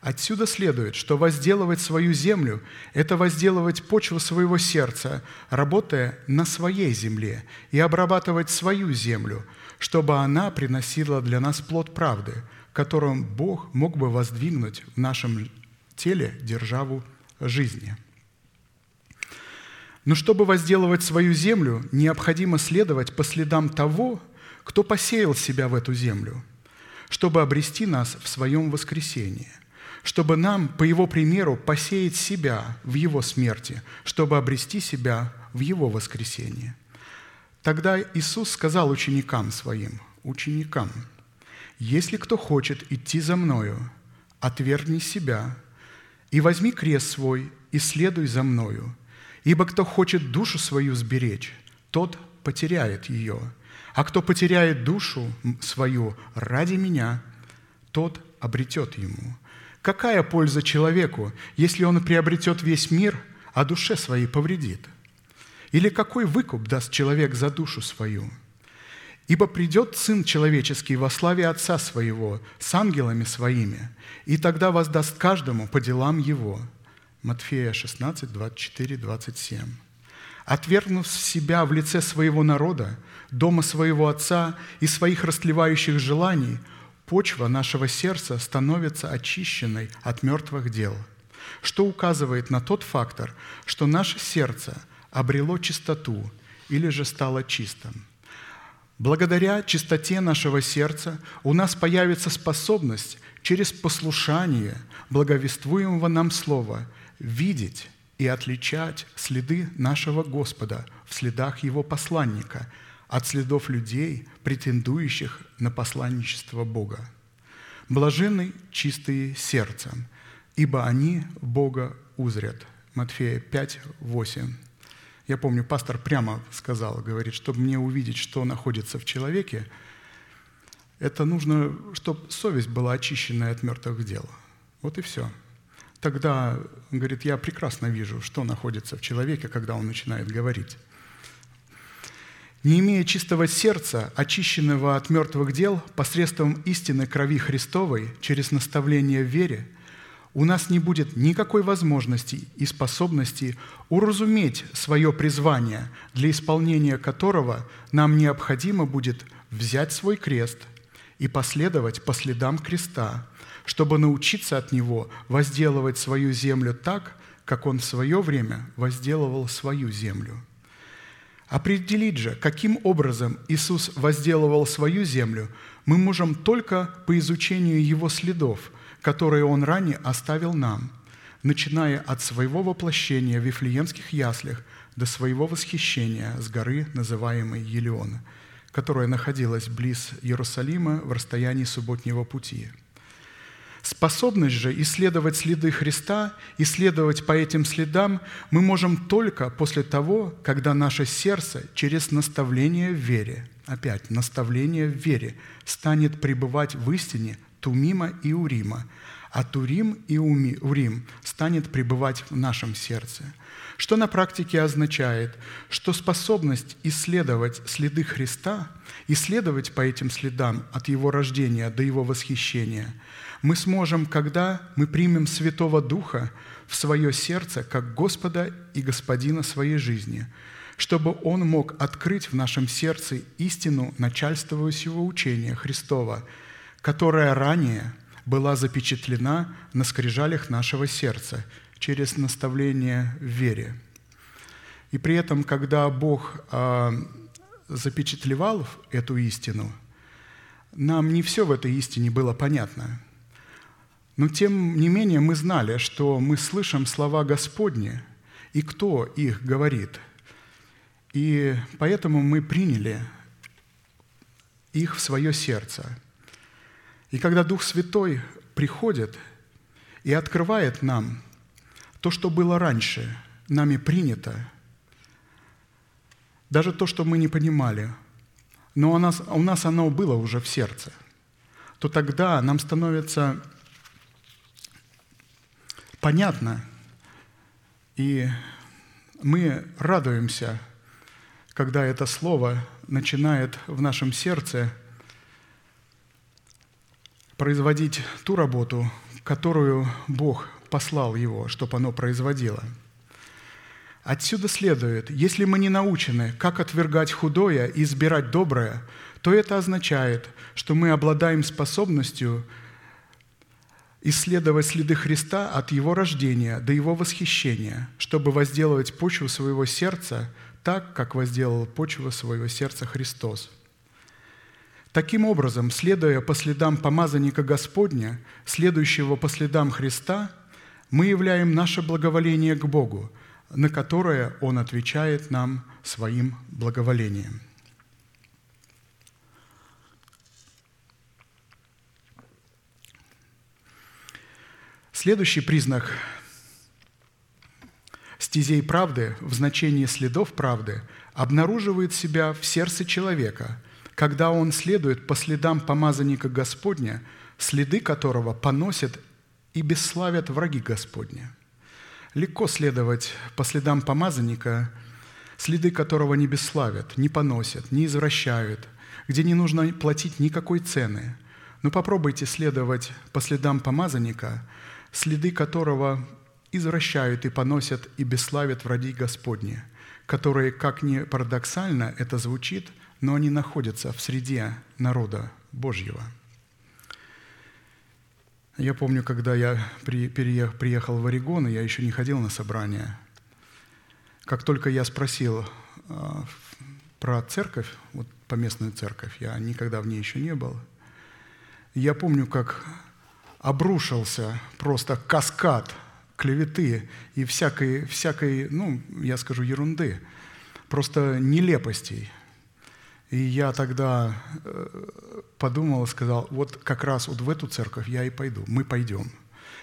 Отсюда следует, что возделывать свою землю – это возделывать почву своего сердца, работая на своей земле, и обрабатывать свою землю, чтобы она приносила для нас плод правды, которым Бог мог бы воздвигнуть в нашем теле державу жизни. Но чтобы возделывать свою землю, необходимо следовать по следам того, кто посеял себя в эту землю, чтобы обрести нас в своем воскресении – чтобы нам, по Его примеру, посеять себя в Его смерти, чтобы обрести себя в Его воскресении. Тогда Иисус сказал ученикам Своим, ученикам, «Если кто хочет идти за Мною, отвергни себя и возьми крест свой и следуй за Мною, ибо кто хочет душу свою сберечь, тот потеряет ее, а кто потеряет душу свою ради Меня, тот обретет ему. Какая польза человеку, если он приобретет весь мир, а душе своей повредит? Или какой выкуп даст человек за душу свою? Ибо придет Сын Человеческий во славе Отца Своего с ангелами Своими, и тогда воздаст каждому по делам Его». Матфея 16, 24, 27. «Отвергнув себя в лице своего народа, дома своего Отца и своих растлевающих желаний, почва нашего сердца становится очищенной от мертвых дел, что указывает на тот фактор, что наше сердце обрело чистоту или же стало чистым. Благодаря чистоте нашего сердца у нас появится способность через послушание благовествуемого нам слова видеть и отличать следы нашего Господа в следах Его посланника от следов людей, претендующих на посланничество Бога. Блаженны чистые сердцем, ибо они Бога узрят. Матфея 5, 8. Я помню, пастор прямо сказал, говорит, чтобы мне увидеть, что находится в человеке, это нужно, чтобы совесть была очищенная от мертвых дел. Вот и все. Тогда, говорит, я прекрасно вижу, что находится в человеке, когда он начинает говорить. Не имея чистого сердца, очищенного от мертвых дел, посредством истины крови Христовой, через наставление в вере, у нас не будет никакой возможности и способности уразуметь свое призвание, для исполнения которого нам необходимо будет взять свой крест и последовать по следам креста, чтобы научиться от него возделывать свою землю так, как он в свое время возделывал свою землю. Определить же, каким образом Иисус возделывал свою землю, мы можем только по изучению Его следов – которые Он ранее оставил нам, начиная от своего воплощения в Вифлеемских яслях до своего восхищения с горы, называемой Елеона, которая находилась близ Иерусалима в расстоянии субботнего пути. Способность же исследовать следы Христа, исследовать по этим следам мы можем только после того, когда наше сердце через наставление в вере, опять наставление в вере, станет пребывать в истине Тумима и Урима, а Турим и Урим станет пребывать в нашем сердце. Что на практике означает, что способность исследовать следы Христа, исследовать по этим следам от Его рождения до Его восхищения, мы сможем, когда мы примем Святого Духа в свое сердце как Господа и Господина своей жизни, чтобы Он мог открыть в нашем сердце истину начальствующего учения Христова – которая ранее была запечатлена на скрижалях нашего сердца через наставление в вере. И при этом, когда Бог а, запечатлевал эту истину, нам не все в этой истине было понятно. Но тем не менее мы знали, что мы слышим слова Господни, и кто их говорит. И поэтому мы приняли их в свое сердце – и когда Дух Святой приходит и открывает нам то, что было раньше, нами принято, даже то, что мы не понимали, но у нас, у нас оно было уже в сердце, то тогда нам становится понятно, и мы радуемся, когда это слово начинает в нашем сердце – производить ту работу, которую Бог послал его, чтобы оно производило. Отсюда следует, если мы не научены, как отвергать худое и избирать доброе, то это означает, что мы обладаем способностью исследовать следы Христа от Его рождения до Его восхищения, чтобы возделывать почву своего сердца так, как возделал почву своего сердца Христос – Таким образом, следуя по следам помазанника Господня, следующего по следам Христа, мы являем наше благоволение к Богу, на которое Он отвечает нам своим благоволением. Следующий признак стезей правды в значении следов правды обнаруживает себя в сердце человека – когда он следует по следам помазанника Господня, следы которого поносят и бесславят враги Господня. Легко следовать по следам помазанника, следы которого не бесславят, не поносят, не извращают, где не нужно платить никакой цены. Но попробуйте следовать по следам помазанника, следы которого извращают и поносят и бесславят враги Господни, которые, как ни парадоксально это звучит – но они находятся в среде народа Божьего. Я помню, когда я приехал в Орегон, и я еще не ходил на собрание. Как только я спросил э, про церковь, вот поместную церковь, я никогда в ней еще не был, я помню, как обрушился просто каскад клеветы и всякой, всякой, ну, я скажу, ерунды, просто нелепостей. И я тогда э, подумал и сказал, вот как раз вот в эту церковь я и пойду, мы пойдем.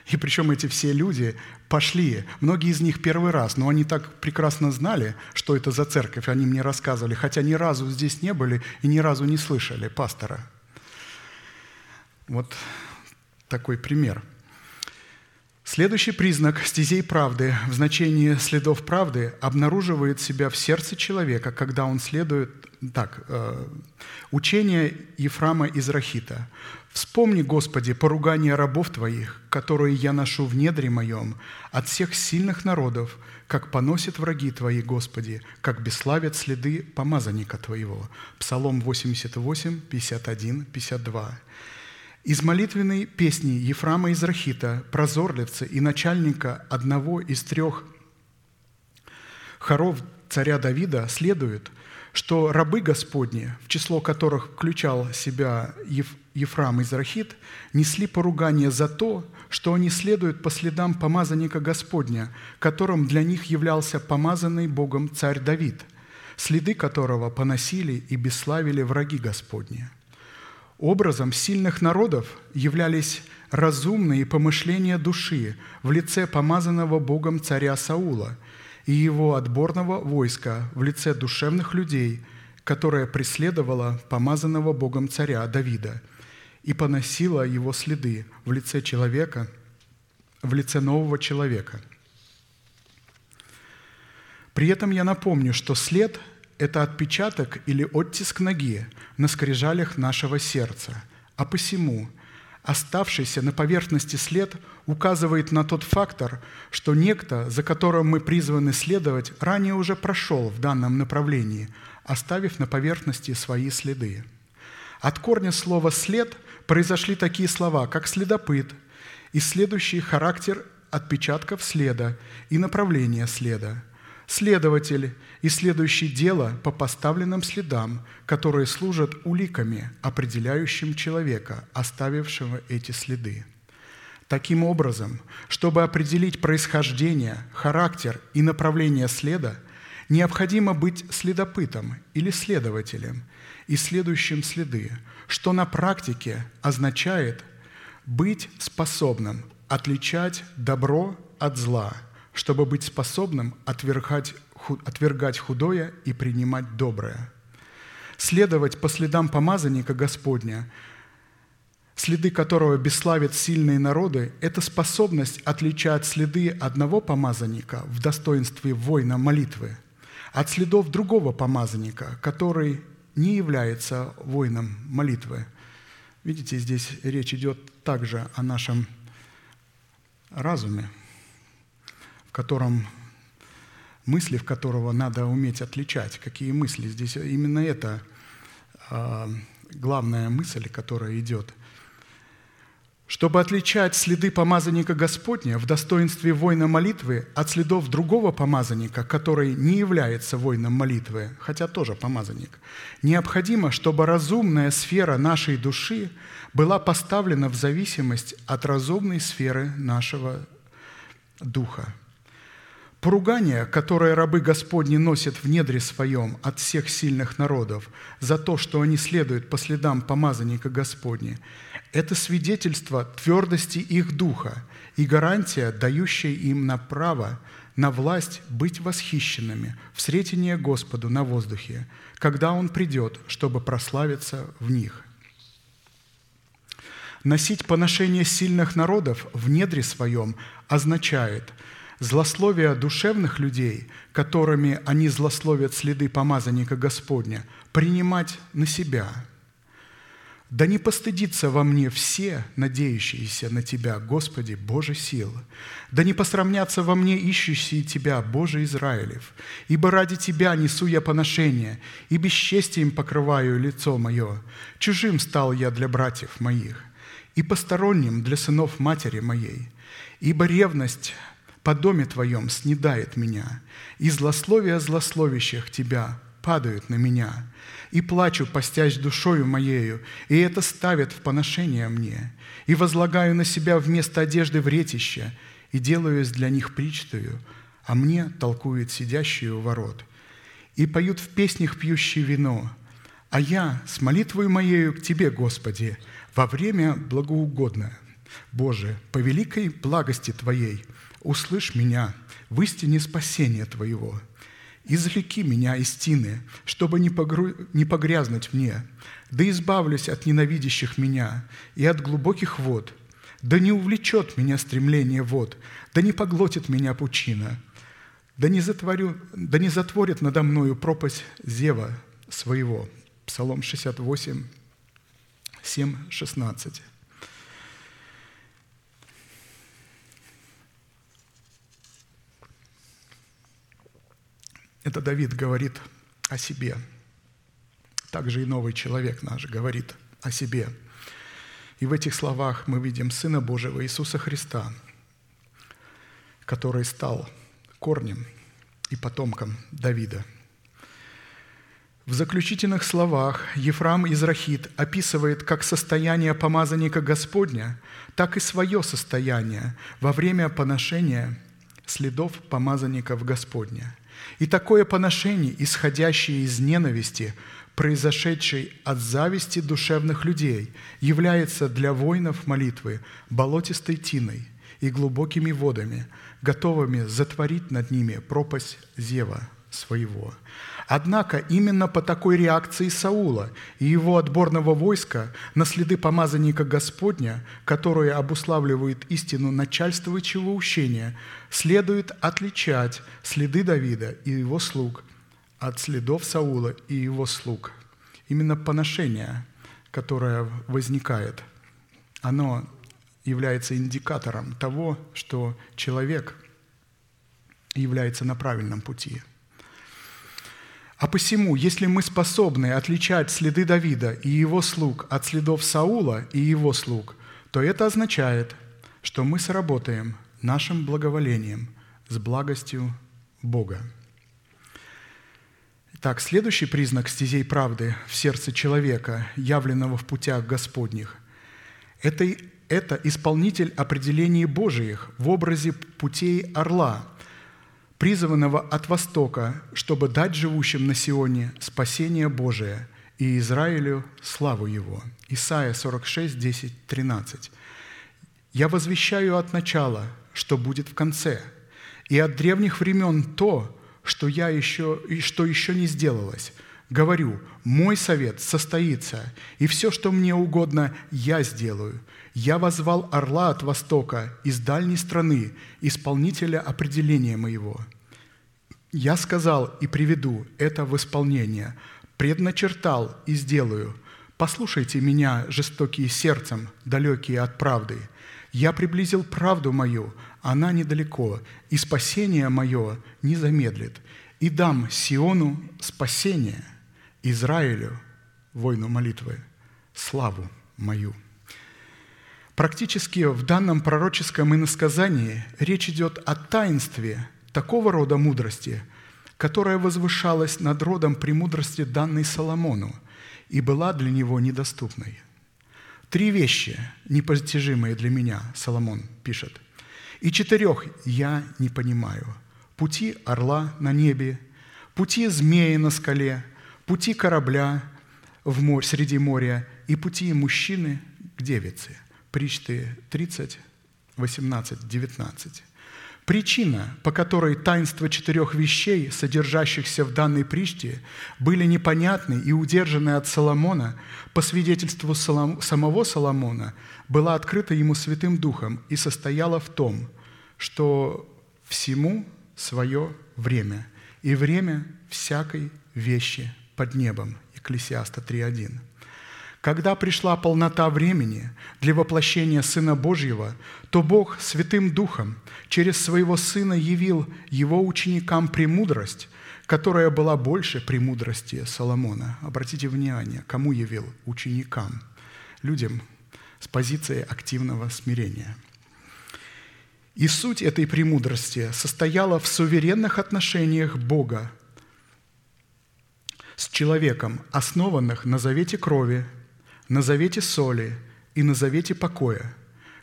И причем эти все люди пошли, многие из них первый раз, но они так прекрасно знали, что это за церковь, они мне рассказывали, хотя ни разу здесь не были и ни разу не слышали пастора. Вот такой пример. Следующий признак стезей правды в значении следов правды обнаруживает себя в сердце человека, когда он следует так, э, учение Ефрама из Рахита. «Вспомни, Господи, поругание рабов Твоих, которые я ношу в недре моем, от всех сильных народов, как поносят враги Твои, Господи, как бесславят следы помазанника Твоего». Псалом 88, 51, 52. Из молитвенной песни Ефрама из Рахита, прозорливца и начальника одного из трех хоров царя Давида следует – что рабы Господни, в число которых включал себя Еф, Ефрам из Рахит, несли поругание за то, что они следуют по следам помазанника Господня, которым для них являлся помазанный Богом царь Давид, следы которого поносили и бесславили враги Господни. Образом сильных народов являлись разумные помышления души в лице помазанного Богом царя Саула – и его отборного войска в лице душевных людей, которое преследовало помазанного Богом царя Давида и поносило его следы в лице человека, в лице нового человека. При этом я напомню, что след – это отпечаток или оттиск ноги на скрижалях нашего сердца, а посему – Оставшийся на поверхности след указывает на тот фактор, что некто, за которым мы призваны следовать, ранее уже прошел в данном направлении, оставив на поверхности свои следы. От корня слова «след» произошли такие слова, как «следопыт», исследующий характер отпечатков следа и направление следа – Следователь, исследующий дело по поставленным следам, которые служат уликами, определяющим человека, оставившего эти следы. Таким образом, чтобы определить происхождение, характер и направление следа, необходимо быть следопытом или следователем, исследующим следы, что на практике означает быть способным отличать добро от зла – чтобы быть способным отвергать, отвергать худое и принимать доброе. Следовать по следам помазанника Господня, следы которого бесславят сильные народы, это способность отличать следы одного помазанника в достоинстве воина молитвы от следов другого помазанника, который не является воином молитвы. Видите, здесь речь идет также о нашем разуме – в котором мысли, в которого надо уметь отличать, какие мысли. Здесь именно это э, главная мысль, которая идет. Чтобы отличать следы помазанника Господня в достоинстве воина молитвы от следов другого помазанника, который не является воином молитвы, хотя тоже помазанник, необходимо, чтобы разумная сфера нашей души была поставлена в зависимость от разумной сферы нашего духа – Поругание, которое рабы Господни носят в недре своем от всех сильных народов за то, что они следуют по следам помазанника Господни, это свидетельство твердости их духа и гарантия, дающая им на право, на власть быть восхищенными в сретение Господу на воздухе, когда Он придет, чтобы прославиться в них. Носить поношение сильных народов в недре своем означает – злословия душевных людей, которыми они злословят следы помазанника Господня, принимать на себя. Да не постыдится во мне все, надеющиеся на Тебя, Господи, Боже сил. Да не посрамнятся во мне ищущие Тебя, Боже Израилев. Ибо ради Тебя несу я поношение, и бесчестием покрываю лицо мое. Чужим стал я для братьев моих. и посторонним для сынов матери моей, ибо ревность по доме Твоем снедает меня, и злословия злословящих Тебя падают на меня, и плачу, постясь душою моею, и это ставит в поношение мне, и возлагаю на себя вместо одежды вретище, и делаюсь для них причтою, а мне толкует сидящие у ворот. И поют в песнях пьющие вино, а я с молитвой моею к Тебе, Господи, во время благоугодное. Боже, по великой благости Твоей услышь меня в истине спасения Твоего. Извлеки меня из тины, чтобы не, погру... не погрязнуть мне, да избавлюсь от ненавидящих меня и от глубоких вод, да не увлечет меня стремление вод, да не поглотит меня пучина, да не, затворю, да не затворит надо мною пропасть зева своего. Псалом 68, 7, 16. Это Давид говорит о себе. Также и новый человек наш говорит о себе. И в этих словах мы видим Сына Божьего Иисуса Христа, который стал корнем и потомком Давида. В заключительных словах Ефрам Израхит описывает как состояние помазанника Господня, так и свое состояние во время поношения следов помазанников Господня – и такое поношение, исходящее из ненависти, произошедшей от зависти душевных людей, является для воинов молитвы болотистой тиной и глубокими водами, готовыми затворить над ними пропасть зева своего. Однако именно по такой реакции Саула и его отборного войска на следы помазанника Господня, которые обуславливают истину начальствующего учения, следует отличать следы Давида и его слуг от следов Саула и его слуг. Именно поношение, которое возникает, оно является индикатором того, что человек является на правильном пути – а посему, если мы способны отличать следы Давида и его слуг от следов Саула и его слуг, то это означает, что мы сработаем нашим благоволением с благостью Бога. Итак, следующий признак стезей правды в сердце человека, явленного в путях Господних, это, это исполнитель определений Божиих в образе путей орла – призванного от Востока, чтобы дать живущим на Сионе спасение Божие и Израилю славу Его». Исайя 46, 10, 13. «Я возвещаю от начала, что будет в конце, и от древних времен то, что, я еще, и что еще не сделалось. Говорю, мой совет состоится, и все, что мне угодно, я сделаю. Я возвал орла от востока из дальней страны, исполнителя определения моего. Я сказал и приведу это в исполнение, предначертал и сделаю. Послушайте меня, жестокие сердцем, далекие от правды. Я приблизил правду мою, она недалеко, и спасение мое не замедлит. И дам Сиону спасение, Израилю, войну молитвы, славу мою. Практически в данном пророческом иносказании речь идет о таинстве такого рода мудрости, которая возвышалась над родом премудрости, данной Соломону, и была для него недоступной. Три вещи, непостижимые для меня, Соломон пишет, и четырех я не понимаю. Пути орла на небе, пути змеи на скале, пути корабля в море, среди моря и пути мужчины к девице. Причты 30, 18, 19. Причина, по которой таинства четырех вещей, содержащихся в данной притче, были непонятны и удержаны от Соломона, по свидетельству самого Соломона, была открыта ему Святым Духом и состояла в том, что всему свое время, и время всякой вещи под небом. Екклесиаста 3.1. Когда пришла полнота времени для воплощения Сына Божьего, то Бог Святым Духом через Своего Сына явил Его ученикам премудрость, которая была больше премудрости Соломона. Обратите внимание, кому явил? Ученикам, людям с позиции активного смирения. И суть этой премудрости состояла в суверенных отношениях Бога с человеком, основанных на завете крови, на завете соли и на завете покоя,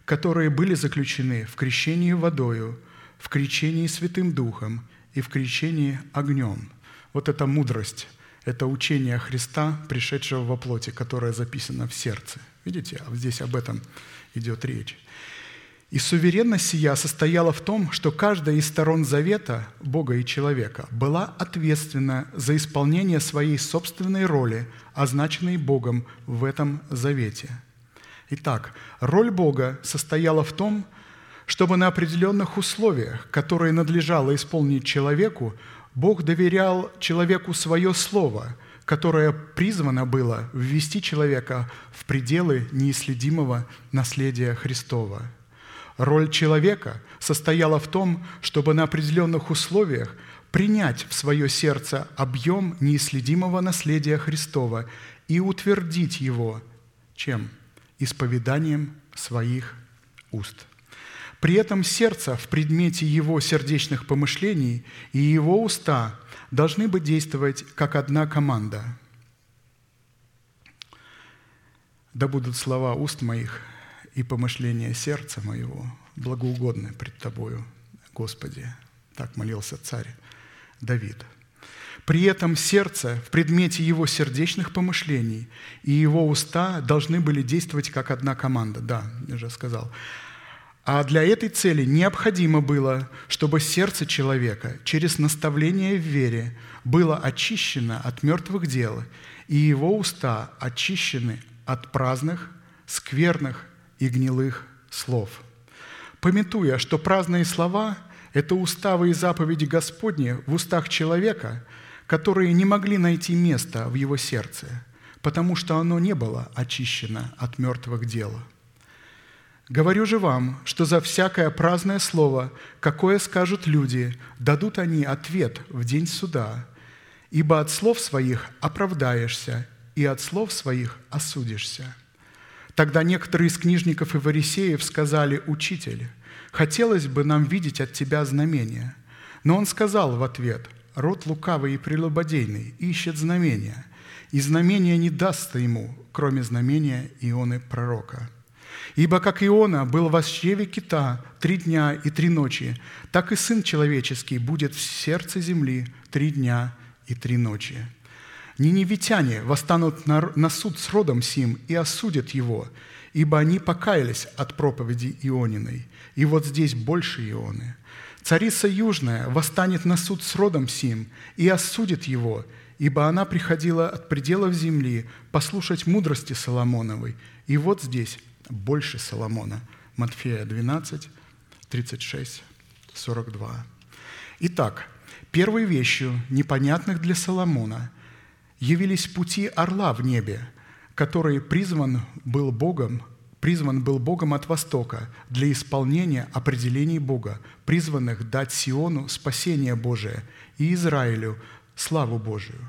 которые были заключены в крещении водою, в крещении Святым Духом и в крещении огнем. Вот эта мудрость, это учение Христа, пришедшего во плоти, которое записано в сердце. Видите, а здесь об этом идет речь. И суверенность сия состояла в том, что каждая из сторон завета Бога и человека была ответственна за исполнение своей собственной роли, означенной Богом в этом завете. Итак, роль Бога состояла в том, чтобы на определенных условиях, которые надлежало исполнить человеку, Бог доверял человеку свое слово, которое призвано было ввести человека в пределы неисследимого наследия Христова – Роль человека состояла в том, чтобы на определенных условиях принять в свое сердце объем неисследимого наследия Христова и утвердить его чем? Исповеданием своих уст. При этом сердце в предмете его сердечных помышлений и его уста должны быть действовать как одна команда. Да будут слова уст моих – и помышления сердца моего благоугодны пред Тобою, Господи». Так молился царь Давид. При этом сердце в предмете его сердечных помышлений и его уста должны были действовать как одна команда. Да, я уже сказал. А для этой цели необходимо было, чтобы сердце человека через наставление в вере было очищено от мертвых дел, и его уста очищены от праздных, скверных и гнилых слов. Пометуя, что праздные слова – это уставы и заповеди Господни в устах человека, которые не могли найти места в его сердце, потому что оно не было очищено от мертвых дел. Говорю же вам, что за всякое праздное слово, какое скажут люди, дадут они ответ в день суда, ибо от слов своих оправдаешься, и от слов своих осудишься». Тогда некоторые из книжников и фарисеев сказали, «Учитель, хотелось бы нам видеть от тебя знамения». Но он сказал в ответ, «Род лукавый и прелюбодейный ищет знамения, и знамения не дастся ему, кроме знамения Ионы пророка». Ибо как Иона был в чреве кита три дня и три ночи, так и Сын Человеческий будет в сердце земли три дня и три ночи. Ниневитяне восстанут на суд с родом сим и осудят его, ибо они покаялись от проповеди Иониной. И вот здесь больше Ионы. Царица Южная восстанет на суд с родом сим и осудит его, ибо она приходила от пределов земли послушать мудрости Соломоновой. И вот здесь больше Соломона. Матфея 12, 36, 42. Итак, первой вещью, непонятных для Соломона – явились пути орла в небе, который призван был Богом, призван был Богом от Востока для исполнения определений Бога, призванных дать Сиону спасение Божие и Израилю славу Божию.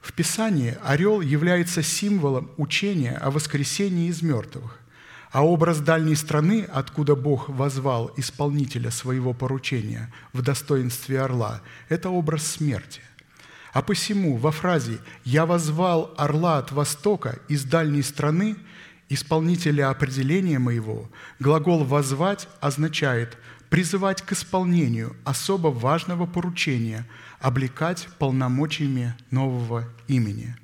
В Писании орел является символом учения о воскресении из мертвых, а образ дальней страны, откуда Бог возвал исполнителя своего поручения в достоинстве орла, это образ смерти – а посему во фразе «Я возвал орла от востока из дальней страны» исполнителя определения моего, глагол «возвать» означает призывать к исполнению особо важного поручения, облекать полномочиями нового имени.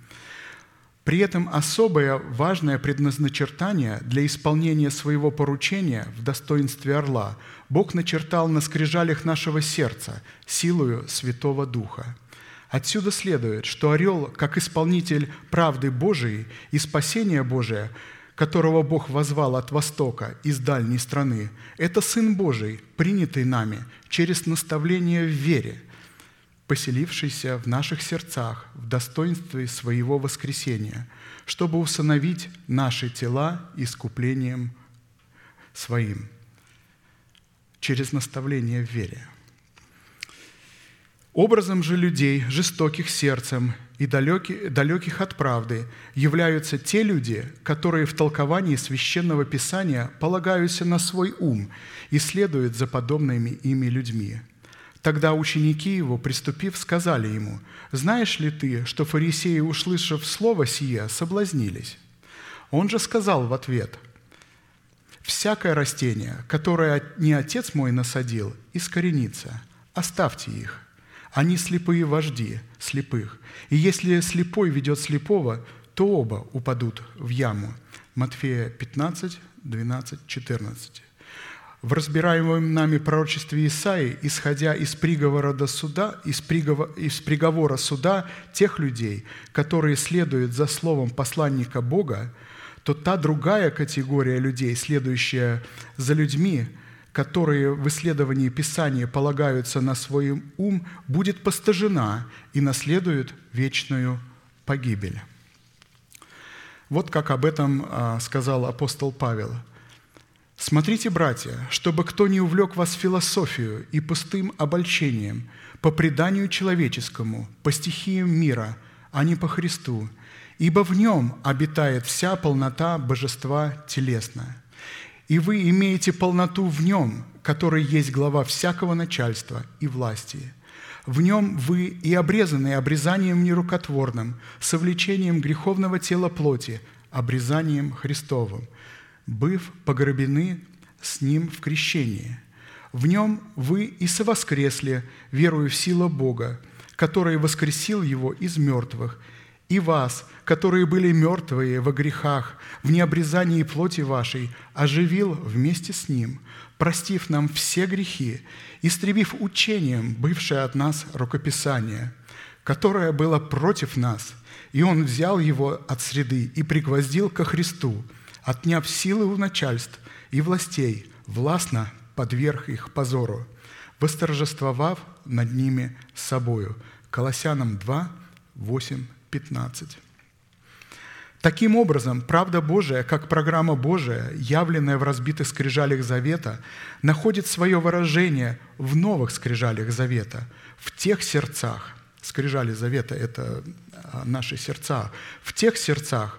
При этом особое важное предназначертание для исполнения своего поручения в достоинстве орла Бог начертал на скрижалях нашего сердца силою Святого Духа – Отсюда следует, что орел, как исполнитель правды Божией и спасения Божия, которого Бог возвал от востока, из дальней страны, это Сын Божий, принятый нами через наставление в вере, поселившийся в наших сердцах в достоинстве своего воскресения, чтобы усыновить наши тела искуплением своим через наставление в вере. Образом же людей, жестоких сердцем и далеки, далеких от правды являются те люди, которые в толковании священного писания полагаются на свой ум и следуют за подобными ими людьми. Тогда ученики его, приступив, сказали ему, «Знаешь ли ты, что фарисеи, услышав слово сие, соблазнились?» Он же сказал в ответ, «Всякое растение, которое не отец мой насадил, искоренится. Оставьте их. Они слепые вожди слепых. И если слепой ведет слепого, то оба упадут в яму». Матфея 15, 12, 14. В разбираемом нами пророчестве Исаии, исходя из приговора до суда, из приговора, из приговора суда тех людей, которые следуют за словом посланника Бога, то та другая категория людей, следующая за людьми, которые в исследовании Писания полагаются на свой ум, будет постажена и наследует вечную погибель. Вот как об этом а, сказал апостол Павел. «Смотрите, братья, чтобы кто не увлек вас философию и пустым обольщением, по преданию человеческому, по стихиям мира, а не по Христу, ибо в нем обитает вся полнота божества телесная. И вы имеете полноту в нем, который есть глава всякого начальства и власти. В нем вы и обрезаны обрезанием нерукотворным, совлечением греховного тела плоти, обрезанием Христовым, быв погребены с Ним в крещении. В нем вы и совоскресли, веруя в силу Бога, который воскресил Его из мертвых – и вас, которые были мертвые во грехах, в необрезании плоти вашей, оживил вместе с Ним, простив нам все грехи, истребив учением бывшее от нас рукописание, которое было против нас, и Он взял его от среды и пригвоздил ко Христу, отняв силы у начальств и властей, властно подверг их позору, восторжествовав над ними собою». Колоссянам 2, 8, 15. Таким образом, правда Божия, как программа Божия, явленная в разбитых скрижалях Завета, находит свое выражение в новых скрижалях Завета, в тех сердцах, скрижали Завета – это а, наши сердца, в тех сердцах,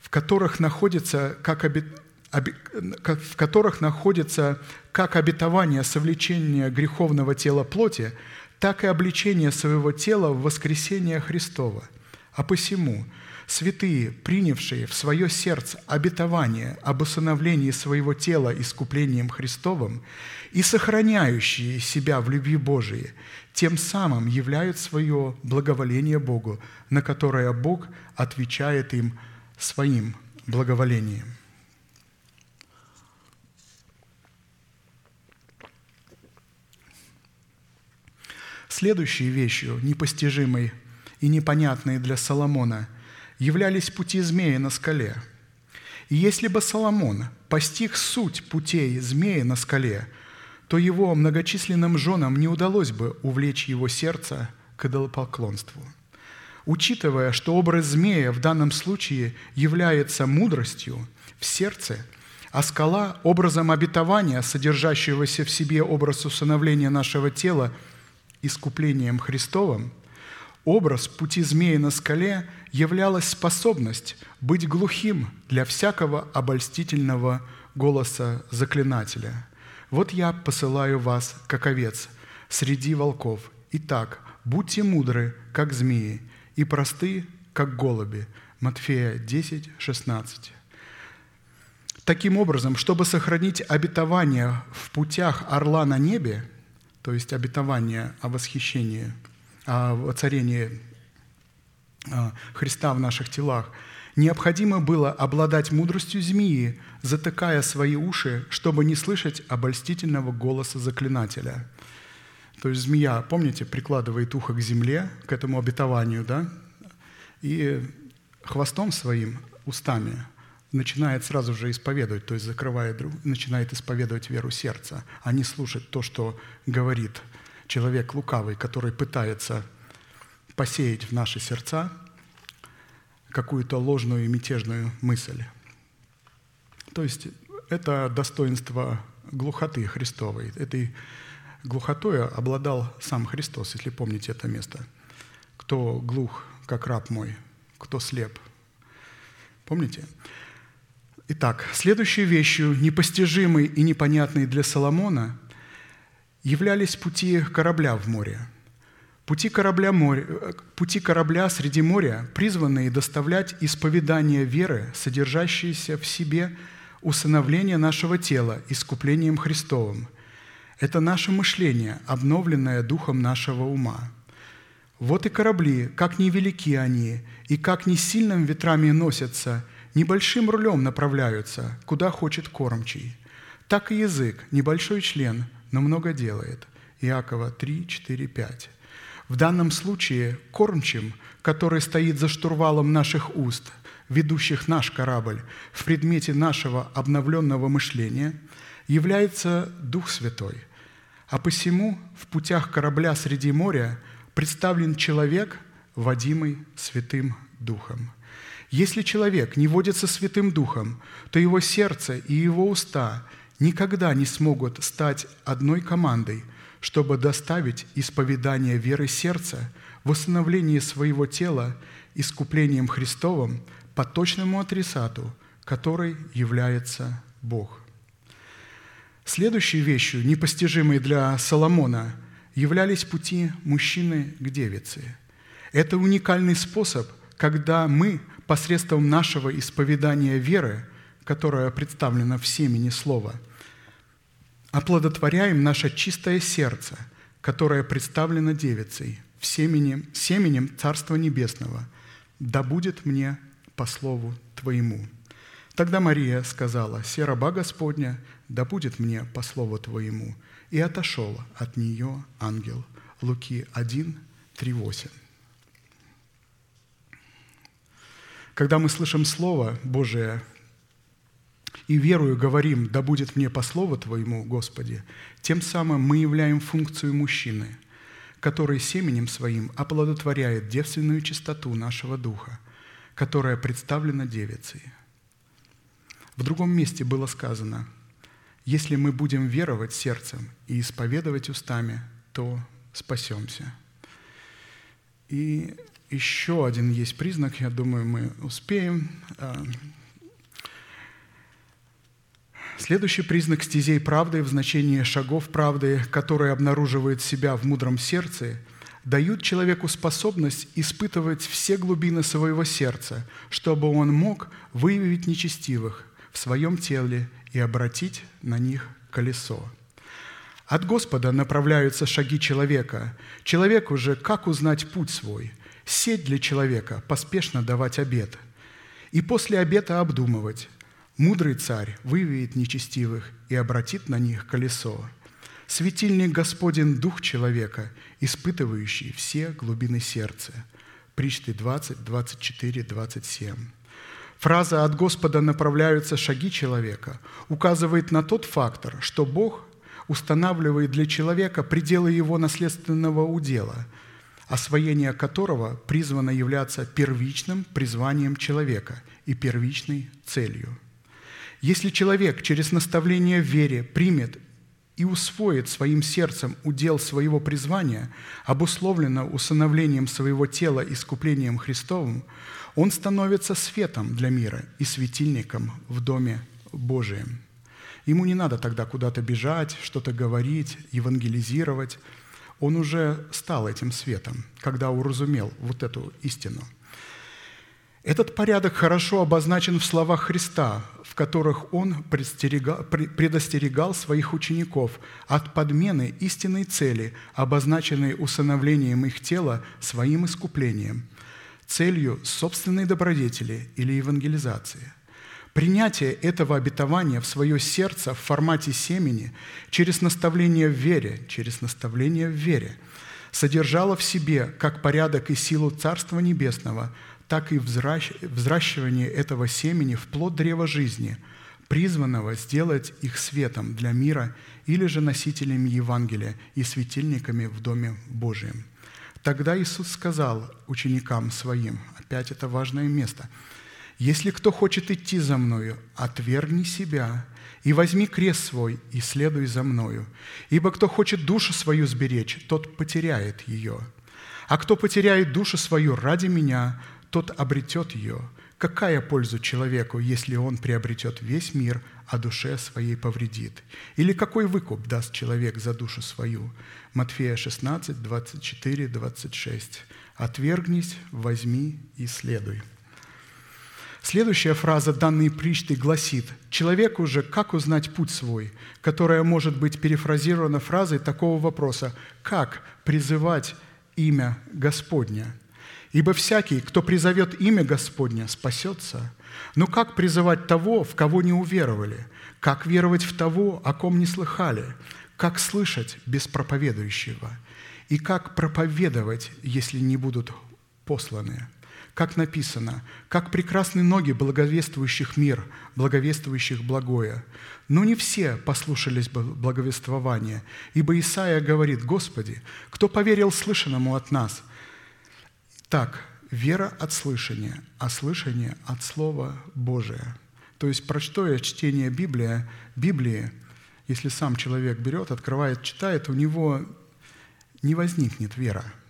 в которых находится как. Оби... в которых находится как обетование совлечения греховного тела плоти, так и обличение своего тела в воскресение Христова – а посему святые, принявшие в свое сердце обетование об усыновлении своего тела искуплением Христовым и сохраняющие себя в любви Божией, тем самым являют свое благоволение Богу, на которое Бог отвечает им своим благоволением. Следующей вещью, непостижимой и непонятные для Соломона, являлись пути змея на скале. И если бы Соломон постиг суть путей змея на скале, то его многочисленным женам не удалось бы увлечь его сердце к идолопоклонству. Учитывая, что образ змея в данном случае является мудростью в сердце, а скала – образом обетования, содержащегося в себе образ усыновления нашего тела искуплением Христовым – Образ пути змеи на скале являлась способность быть глухим для всякого обольстительного голоса заклинателя. «Вот я посылаю вас, как овец, среди волков. Итак, будьте мудры, как змеи, и просты, как голуби». Матфея 10, 16. Таким образом, чтобы сохранить обетование в путях орла на небе, то есть обетование о восхищении – о воцарении а, Христа в наших телах, необходимо было обладать мудростью змеи, затыкая свои уши, чтобы не слышать обольстительного голоса заклинателя. То есть змея, помните, прикладывает ухо к земле, к этому обетованию, да, и хвостом своим, устами, начинает сразу же исповедовать, то есть закрывает начинает исповедовать веру сердца, а не слушать то, что говорит человек лукавый, который пытается посеять в наши сердца какую-то ложную и мятежную мысль. То есть это достоинство глухоты Христовой. Этой глухотой обладал сам Христос, если помните это место. Кто глух как раб мой, кто слеп». Помните? Итак, следующей вещью, непостижимой и непонятной для Соломона, являлись пути корабля в море. Пути корабля, море, пути корабля среди моря, призванные доставлять исповедание веры, содержащиеся в себе усыновление нашего тела искуплением Христовым. Это наше мышление, обновленное духом нашего ума. Вот и корабли, как невелики они, и как не сильным ветрами носятся – небольшим рулем направляются, куда хочет кормчий. Так и язык, небольшой член, но много делает. Иакова 3, 4, 5. В данном случае кормчим, который стоит за штурвалом наших уст, ведущих наш корабль в предмете нашего обновленного мышления, является Дух Святой. А посему в путях корабля среди моря представлен человек, водимый Святым Духом – если человек не водится Святым Духом, то его сердце и его уста никогда не смогут стать одной командой, чтобы доставить исповедание веры сердца, восстановление своего тела искуплением Христовым по точному адресату, который является Бог. Следующей вещью, непостижимой для Соломона, являлись пути мужчины к девице. Это уникальный способ, когда мы посредством нашего исповедания веры, которая представлена в семени Слова, оплодотворяем наше чистое сердце, которое представлено девицей, в семени, семенем Царства Небесного, да будет мне по слову Твоему». Тогда Мария сказала, «Се раба Господня, да будет мне по слову Твоему». И отошел от нее ангел. Луки 1, 3, 8. Когда мы слышим Слово Божие и верую говорим, да будет мне по Слову Твоему, Господи, тем самым мы являем функцию мужчины, который семенем своим оплодотворяет девственную чистоту нашего духа, которая представлена девицей. В другом месте было сказано, если мы будем веровать сердцем и исповедовать устами, то спасемся. И еще один есть признак, я думаю, мы успеем. Следующий признак стезей правды в значении шагов правды, которые обнаруживают себя в мудром сердце, дают человеку способность испытывать все глубины своего сердца, чтобы он мог выявить нечестивых в своем теле и обратить на них колесо. От Господа направляются шаги человека. Человек уже как узнать путь свой – Сеть для человека – поспешно давать обед, и после обета обдумывать. Мудрый царь выявит нечестивых и обратит на них колесо. Светильник Господень – дух человека, испытывающий все глубины сердца. Причты 20, 24, 27. Фраза «от Господа направляются шаги человека» указывает на тот фактор, что Бог устанавливает для человека пределы его наследственного удела – освоение которого призвано являться первичным призванием человека и первичной целью. Если человек через наставление в вере примет и усвоит своим сердцем удел своего призвания, обусловлено усыновлением своего тела искуплением Христовым, он становится светом для мира и светильником в Доме Божием. Ему не надо тогда куда-то бежать, что-то говорить, евангелизировать – он уже стал этим светом, когда уразумел вот эту истину. Этот порядок хорошо обозначен в словах Христа, в которых Он предостерегал своих учеников от подмены истинной цели, обозначенной усыновлением их тела своим искуплением, целью собственной добродетели или евангелизации – Принятие этого обетования в свое сердце в формате семени через наставление в вере, через наставление в вере, содержало в себе как порядок и силу Царства Небесного, так и взращивание этого семени в плод древа жизни, призванного сделать их светом для мира или же носителями Евангелия и светильниками в Доме Божьем. Тогда Иисус сказал ученикам своим, опять это важное место – если кто хочет идти за Мною, отвергни себя и возьми крест свой и следуй за Мною. Ибо кто хочет душу свою сберечь, тот потеряет ее. А кто потеряет душу свою ради Меня, тот обретет ее. Какая польза человеку, если он приобретет весь мир, а душе своей повредит? Или какой выкуп даст человек за душу свою? Матфея 16, 24, 26. «Отвергнись, возьми и следуй». Следующая фраза данной причты гласит «Человеку же как узнать путь свой?», которая может быть перефразирована фразой такого вопроса «Как призывать имя Господня?» Ибо всякий, кто призовет имя Господня, спасется. Но как призывать того, в кого не уверовали? Как веровать в того, о ком не слыхали? Как слышать без проповедующего? И как проповедовать, если не будут посланы? Как написано, как прекрасны ноги благовествующих мир, благовествующих благое. Но не все послушались благовествования, ибо Исаия говорит, «Господи, кто поверил слышанному от нас?» Так, вера от слышания, а слышание от Слова Божия. То есть простое чтение Библии, Библии, если сам человек берет, открывает, читает, у него не возникнет вера –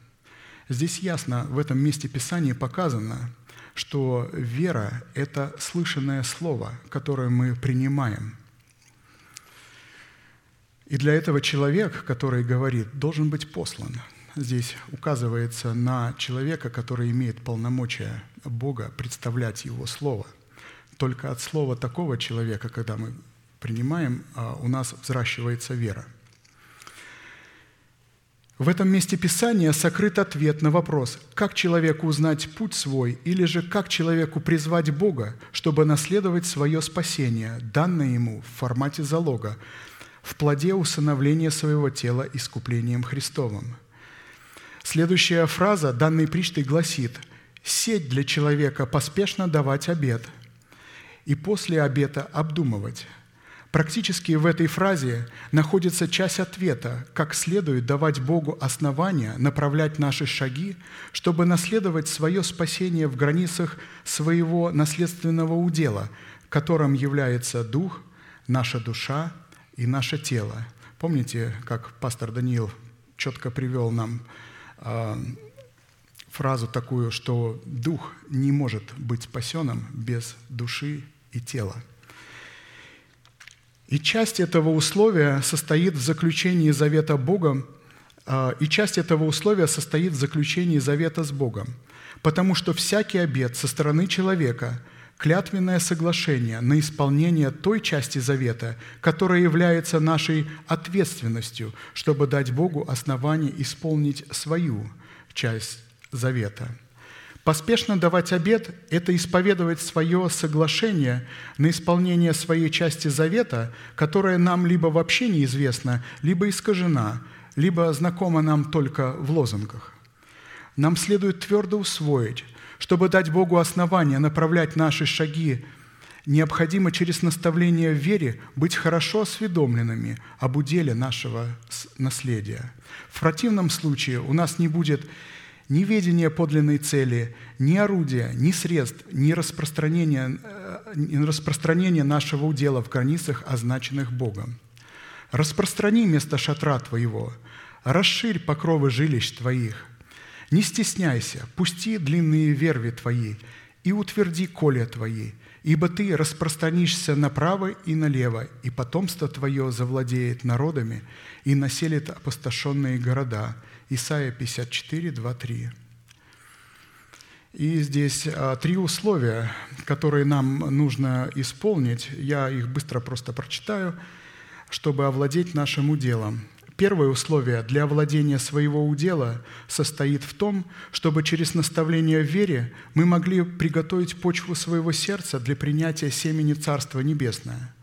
Здесь ясно в этом месте Писания показано, что вера – это слышанное слово, которое мы принимаем. И для этого человек, который говорит, должен быть послан. Здесь указывается на человека, который имеет полномочия Бога представлять Его Слово. Только от слова такого человека, когда мы принимаем, а, у нас взращивается вера – в этом месте Писания сокрыт ответ на вопрос, как человеку узнать путь свой, или же как человеку призвать Бога, чтобы наследовать свое спасение, данное ему в формате залога, в плоде усыновления своего тела искуплением Христовым. Следующая фраза данной причты гласит «Сеть для человека поспешно давать обед, и после обета обдумывать». Практически в этой фразе находится часть ответа, как следует давать Богу основания направлять наши шаги, чтобы наследовать свое спасение в границах своего наследственного удела, которым является дух, наша душа и наше тело. Помните, как пастор Даниил четко привел нам фразу такую, что дух не может быть спасенным без души и тела – и часть этого условия состоит в заключении завета Богом, а, и часть этого условия состоит в заключении завета с Богом, потому что всякий обет со стороны человека – клятвенное соглашение на исполнение той части завета, которая является нашей ответственностью, чтобы дать Богу основание исполнить свою часть завета – Поспешно давать обед – это исповедовать свое соглашение на исполнение своей части завета, которая нам либо вообще неизвестна, либо искажена, либо знакома нам только в лозунгах. Нам следует твердо усвоить, чтобы дать Богу основание направлять наши шаги, необходимо через наставление в вере быть хорошо осведомленными об уделе нашего наследия. В противном случае у нас не будет ни ведения подлинной цели, ни орудия, ни средств, ни распространения, э, ни распространения нашего удела в границах, означенных Богом. Распространи место шатра твоего, расширь покровы жилищ твоих. Не стесняйся, пусти длинные верви твои и утверди коле твои, ибо ты распространишься направо и налево, и потомство твое завладеет народами и населит опустошенные города – Исайя 54, 2, 3. И здесь а, три условия, которые нам нужно исполнить. Я их быстро просто прочитаю, чтобы овладеть нашим уделом. Первое условие для овладения своего удела состоит в том, чтобы через наставление в вере мы могли приготовить почву своего сердца для принятия семени Царства Небесное.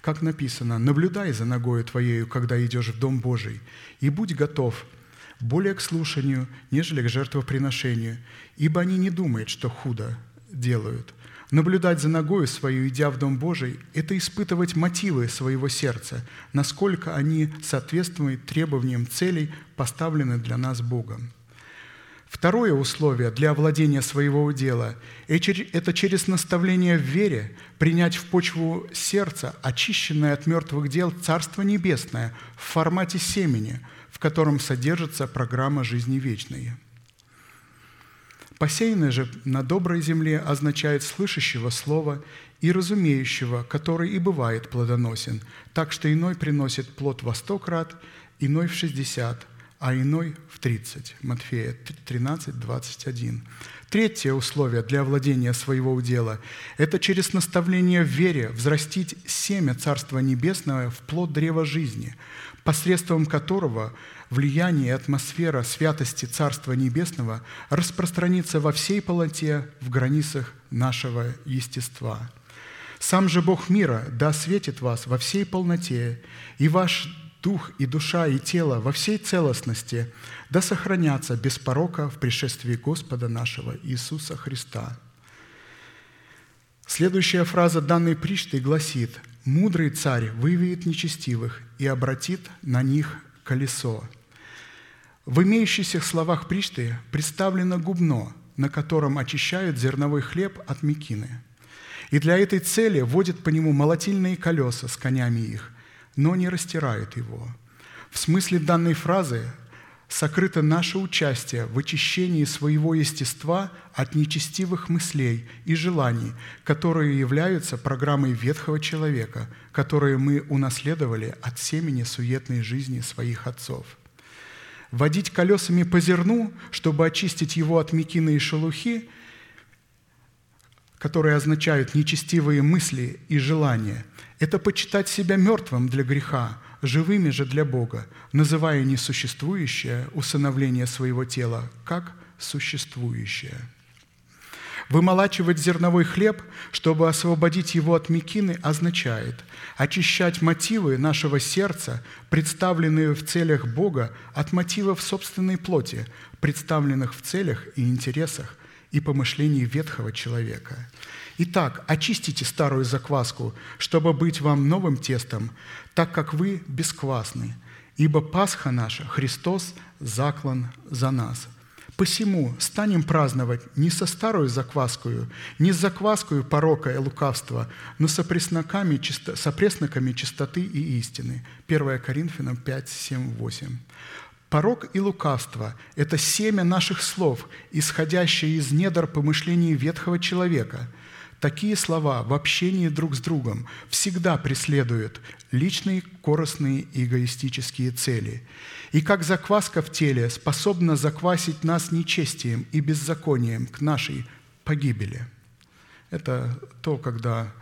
Как написано, «Наблюдай за ногою твоею, когда идешь в Дом Божий, и будь готов – более к слушанию, нежели к жертвоприношению, ибо они не думают, что худо делают. Наблюдать за ногою свою, идя в Дом Божий, это испытывать мотивы своего сердца, насколько они соответствуют требованиям целей, поставленных для нас Богом. Второе условие для овладения своего дела – это через наставление в вере принять в почву сердца, очищенное от мертвых дел Царство Небесное в формате семени – в котором содержится программа жизни вечной. Посеянный же на доброй земле означает слышащего слова и разумеющего, который и бывает плодоносен, так что иной приносит плод во сто крат, иной в шестьдесят, а иной в тридцать. Матфея 13, 21. Третье условие для владения своего удела – это через наставление в вере взрастить семя Царства Небесного в плод древа жизни, посредством которого влияние и атмосфера святости Царства Небесного распространится во всей полноте в границах нашего естества. Сам же Бог мира да осветит вас во всей полноте, и ваш дух и душа и тело во всей целостности да сохранятся без порока в пришествии Господа нашего Иисуса Христа. Следующая фраза данной причты гласит «Мудрый царь выведет нечестивых и обратит на них колесо». В имеющихся словах Пришты представлено губно, на котором очищают зерновой хлеб от мекины. И для этой цели вводят по нему молотильные колеса с конями их, но не растирают его. В смысле данной фразы сокрыто наше участие в очищении своего естества от нечестивых мыслей и желаний, которые являются программой ветхого человека, которые мы унаследовали от семени суетной жизни своих отцов – водить колесами по зерну, чтобы очистить его от мекины и шелухи, которые означают нечестивые мысли и желания, это почитать себя мертвым для греха, живыми же для Бога, называя несуществующее усыновление своего тела как существующее – Вымолачивать зерновой хлеб, чтобы освободить его от мекины, означает очищать мотивы нашего сердца, представленные в целях Бога, от мотивов собственной плоти, представленных в целях и интересах и помышлений ветхого человека. Итак, очистите старую закваску, чтобы быть вам новым тестом, так как вы бесквасны, ибо Пасха наша, Христос, заклан за нас – Посему станем праздновать не со старую закваскою, не с закваскою порока и лукавства, но со пресноками, со пресноками чистоты и истины. 1 Коринфянам 5, 7, 8. Порок и лукавство – это семя наших слов, исходящее из недр помышлений ветхого человека – Такие слова в общении друг с другом всегда преследуют личные, корыстные и эгоистические цели. И как закваска в теле способна заквасить нас нечестием и беззаконием к нашей погибели. Это то, когда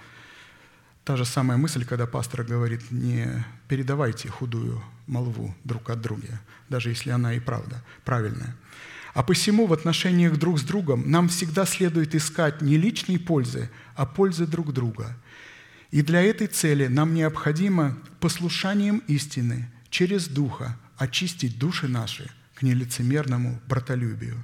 та же самая мысль, когда пастор говорит, не передавайте худую молву друг от друга, даже если она и правда правильная. А посему в отношениях друг с другом нам всегда следует искать не личной пользы, а пользы друг друга. И для этой цели нам необходимо послушанием истины через Духа очистить души наши к нелицемерному братолюбию.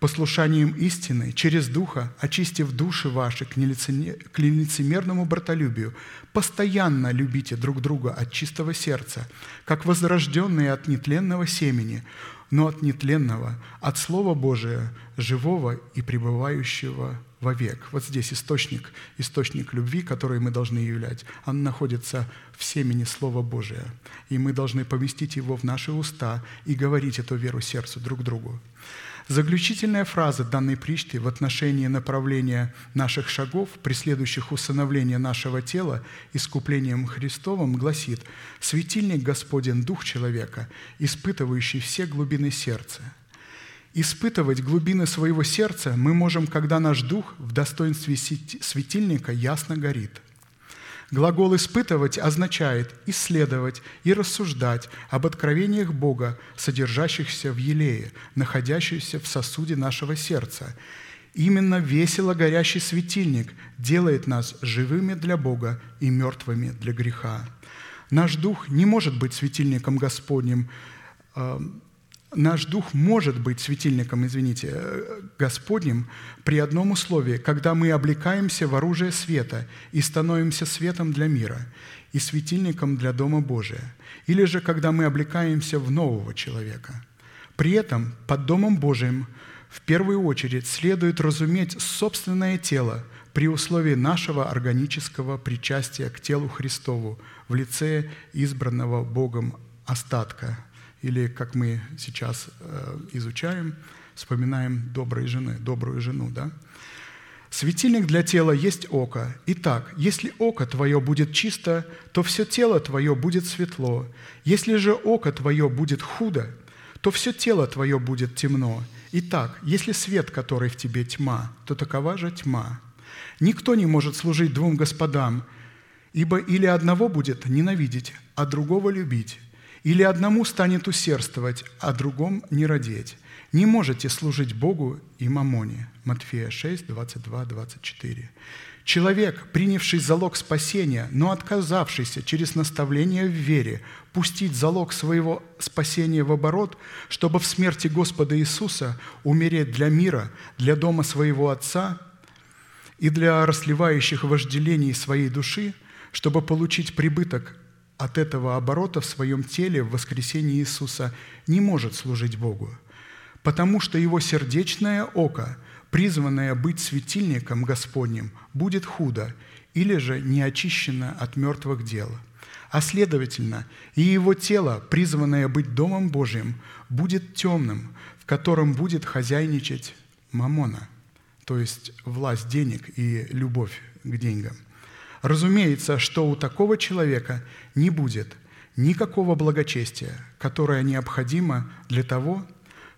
Послушанием истины через Духа, очистив души ваши к нелицемерному братолюбию, постоянно любите друг друга от чистого сердца, как возрожденные от нетленного семени, но от нетленного, от Слова Божия, живого и пребывающего вовек. Вот здесь источник, источник любви, который мы должны являть. Он находится в семени Слова Божия. И мы должны поместить его в наши уста и говорить эту веру сердцу друг другу. Заключительная фраза данной причты в отношении направления наших шагов, преследующих усыновление нашего тела искуплением Христовым, гласит «Светильник Господен – Дух человека, испытывающий все глубины сердца». Испытывать глубины своего сердца мы можем, когда наш дух в достоинстве светильника ясно горит. Глагол «испытывать» означает исследовать и рассуждать об откровениях Бога, содержащихся в елее, находящихся в сосуде нашего сердца. Именно весело горящий светильник делает нас живыми для Бога и мертвыми для греха. Наш дух не может быть светильником Господним, э, наш дух может быть светильником, извините, э, Господним при одном условии, когда мы облекаемся в оружие света и становимся светом для мира и светильником для Дома Божия, или же когда мы облекаемся в нового человека. При этом под Домом Божиим в первую очередь следует разуметь собственное тело при условии нашего органического причастия к телу Христову в лице избранного Богом остатка – или, как мы сейчас э, изучаем, вспоминаем доброй жены, добрую жену, да? Светильник для тела есть око. Итак, если око твое будет чисто, то все тело твое будет светло. Если же око твое будет худо, то все тело твое будет темно. Итак, если свет, который в тебе тьма, то такова же тьма. Никто не может служить двум господам, ибо или одного будет ненавидеть, а другого любить, или одному станет усердствовать, а другом не родить. Не можете служить Богу и мамоне. Матфея 6, 22, 24. Человек, принявший залог спасения, но отказавшийся через наставление в вере пустить залог своего спасения в оборот, чтобы в смерти Господа Иисуса умереть для мира, для дома своего Отца и для расливающих вожделений своей души, чтобы получить прибыток от этого оборота в своем теле в воскресении Иисуса, не может служить Богу – потому что его сердечное око, призванное быть светильником Господним, будет худо или же не очищено от мертвых дел. А следовательно, и его тело, призванное быть Домом Божьим, будет темным, в котором будет хозяйничать мамона, то есть власть денег и любовь к деньгам. Разумеется, что у такого человека не будет никакого благочестия, которое необходимо для того,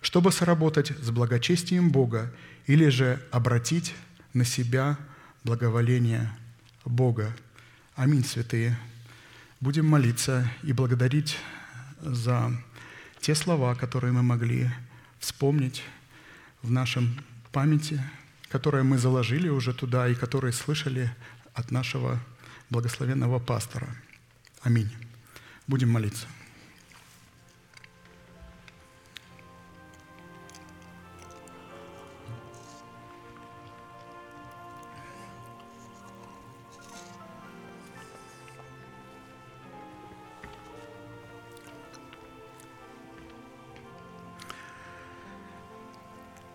чтобы сработать с благочестием Бога или же обратить на себя благоволение Бога. Аминь, святые. Будем молиться и благодарить за те слова, которые мы могли вспомнить в нашем памяти, которые мы заложили уже туда и которые слышали от нашего благословенного пастора. Аминь. Будем молиться.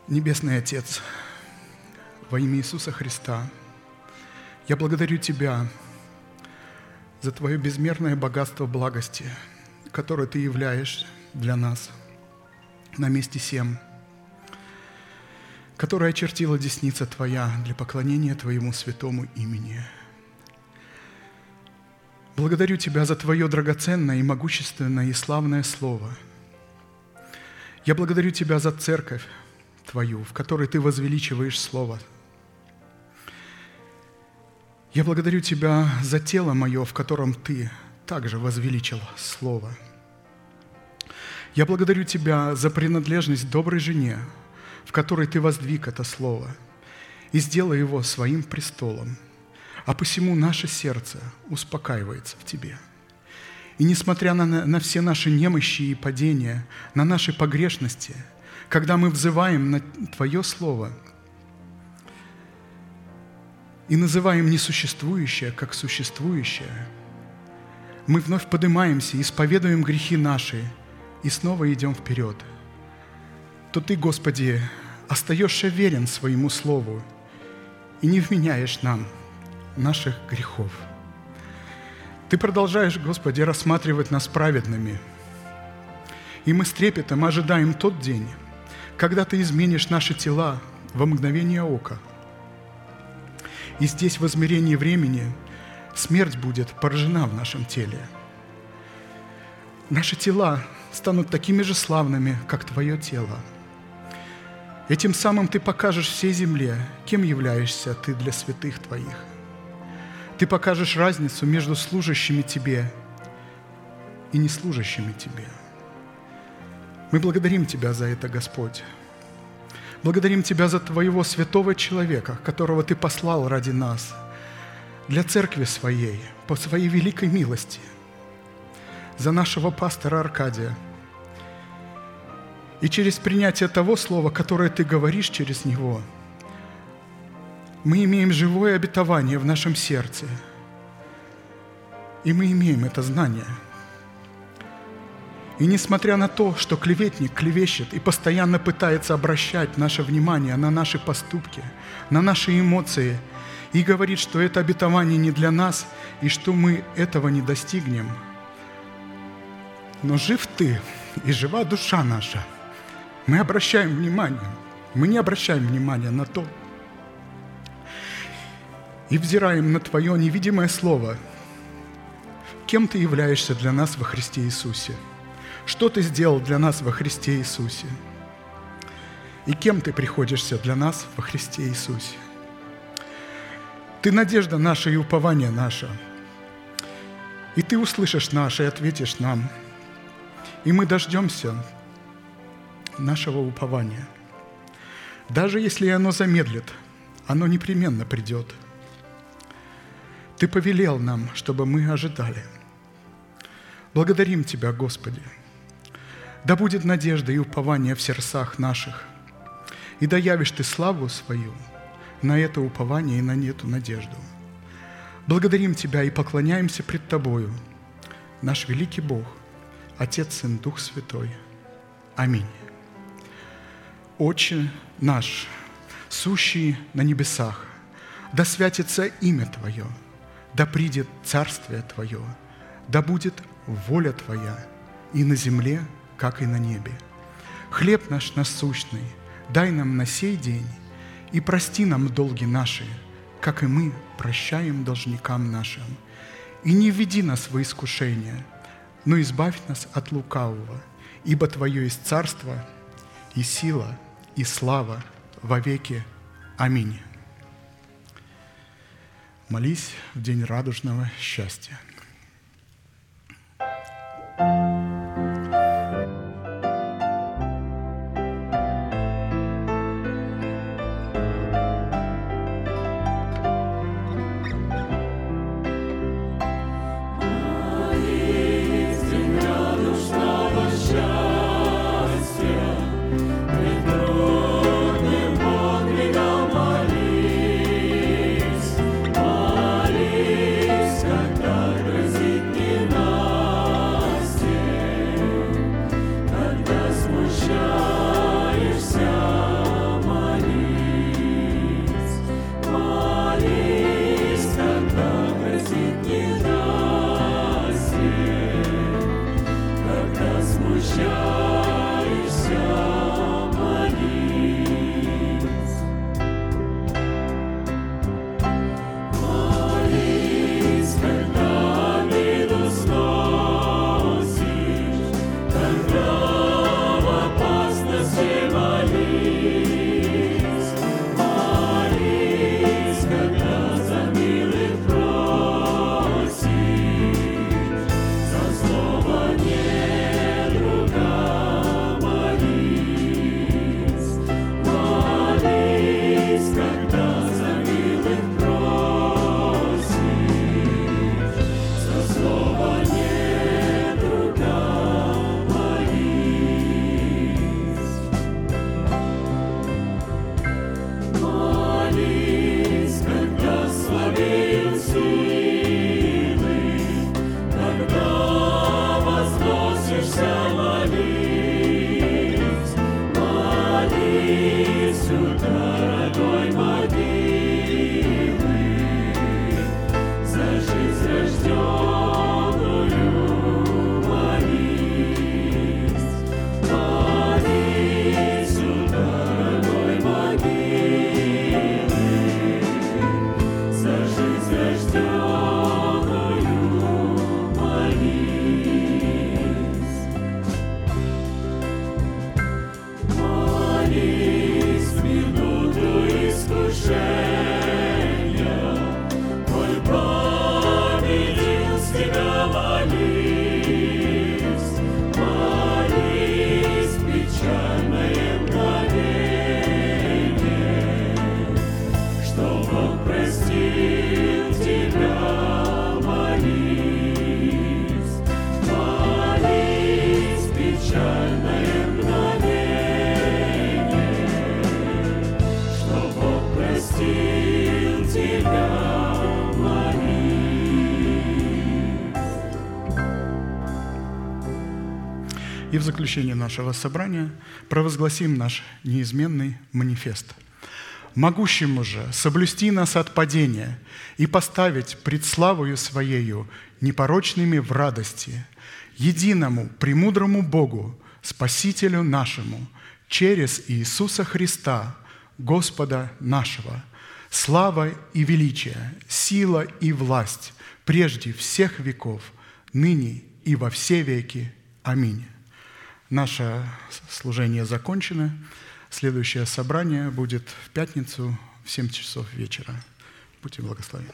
Небесный Отец, во имя Иисуса Христа, я благодарю Тебя за Твое безмерное богатство благости, которое Ты являешь для нас на месте всем, которое очертила десница Твоя для поклонения Твоему святому имени. Благодарю Тебя за Твое драгоценное и могущественное и славное Слово. Я благодарю Тебя за церковь, Твою, в которой Ты возвеличиваешь Слово. Я благодарю Тебя за тело мое, в котором Ты также возвеличил Слово. Я благодарю Тебя за принадлежность доброй жене, в которой Ты воздвиг это Слово, и сделай его своим престолом. А посему наше сердце успокаивается в Тебе. И несмотря на, на все наши немощи и падения, на наши погрешности – когда мы взываем на Твое Слово и называем несуществующее как существующее, мы вновь поднимаемся, исповедуем грехи наши и снова идем вперед, то Ты, Господи, остаешься верен своему Слову и не вменяешь нам наших грехов. Ты продолжаешь, Господи, рассматривать нас праведными, и мы с трепетом ожидаем тот день, когда Ты изменишь наши тела во мгновение ока. И здесь, в измерении времени, смерть будет поражена в нашем теле. Наши тела станут такими же славными, как Твое тело. Этим самым Ты покажешь всей земле, кем являешься Ты для святых Твоих. Ты покажешь разницу между служащими Тебе и неслужащими Тебе – мы благодарим Тебя за это, Господь. Благодарим Тебя за Твоего святого человека, которого Ты послал ради нас, для церкви своей, по своей великой милости, за нашего пастора Аркадия. И через принятие того слова, которое Ты говоришь через него, мы имеем живое обетование в нашем сердце. И мы имеем это знание – и несмотря на то, что клеветник клевещет и постоянно пытается обращать наше внимание на наши поступки, на наши эмоции, и говорит, что это обетование не для нас, и что мы этого не достигнем. Но жив Ты, и жива душа наша, мы обращаем внимание, мы не обращаем внимания на то, и взираем на Твое невидимое Слово, кем Ты являешься для нас во Христе Иисусе, что Ты сделал для нас во Христе Иисусе, и кем Ты приходишься для нас во Христе Иисусе. Ты надежда наша и упование наше, и Ты услышишь наше и ответишь нам, и мы дождемся нашего упования. Даже если оно замедлит, оно непременно придет – ты повелел нам, чтобы мы ожидали. Благодарим Тебя, Господи. Да будет надежда и упование в сердцах наших, и да явишь Ты славу свою на это упование и на эту надежду. Благодарим Тебя и поклоняемся пред Тобою, наш великий Бог, Отец, Сын, Дух Святой. Аминь. Отче наш, сущий на небесах, да святится имя Твое – да придет Царствие Твое, да будет воля Твоя и на земле, как и на небе. Хлеб наш насущный дай нам на сей день, и прости нам долги наши, как и мы прощаем должникам нашим. И не введи нас в искушение, но избавь нас от лукавого, ибо Твое есть царство и сила и слава во веки. Аминь. Молись в день радужного счастья. Заключение нашего собрания провозгласим наш неизменный манифест. могущему же соблюсти нас от падения и поставить пред славою Своею непорочными в радости, единому, премудрому Богу, Спасителю нашему, через Иисуса Христа, Господа нашего, слава и величие, сила и власть прежде всех веков, ныне и во все веки. Аминь. Наше служение закончено. Следующее собрание будет в пятницу в 7 часов вечера. Будьте благословенны.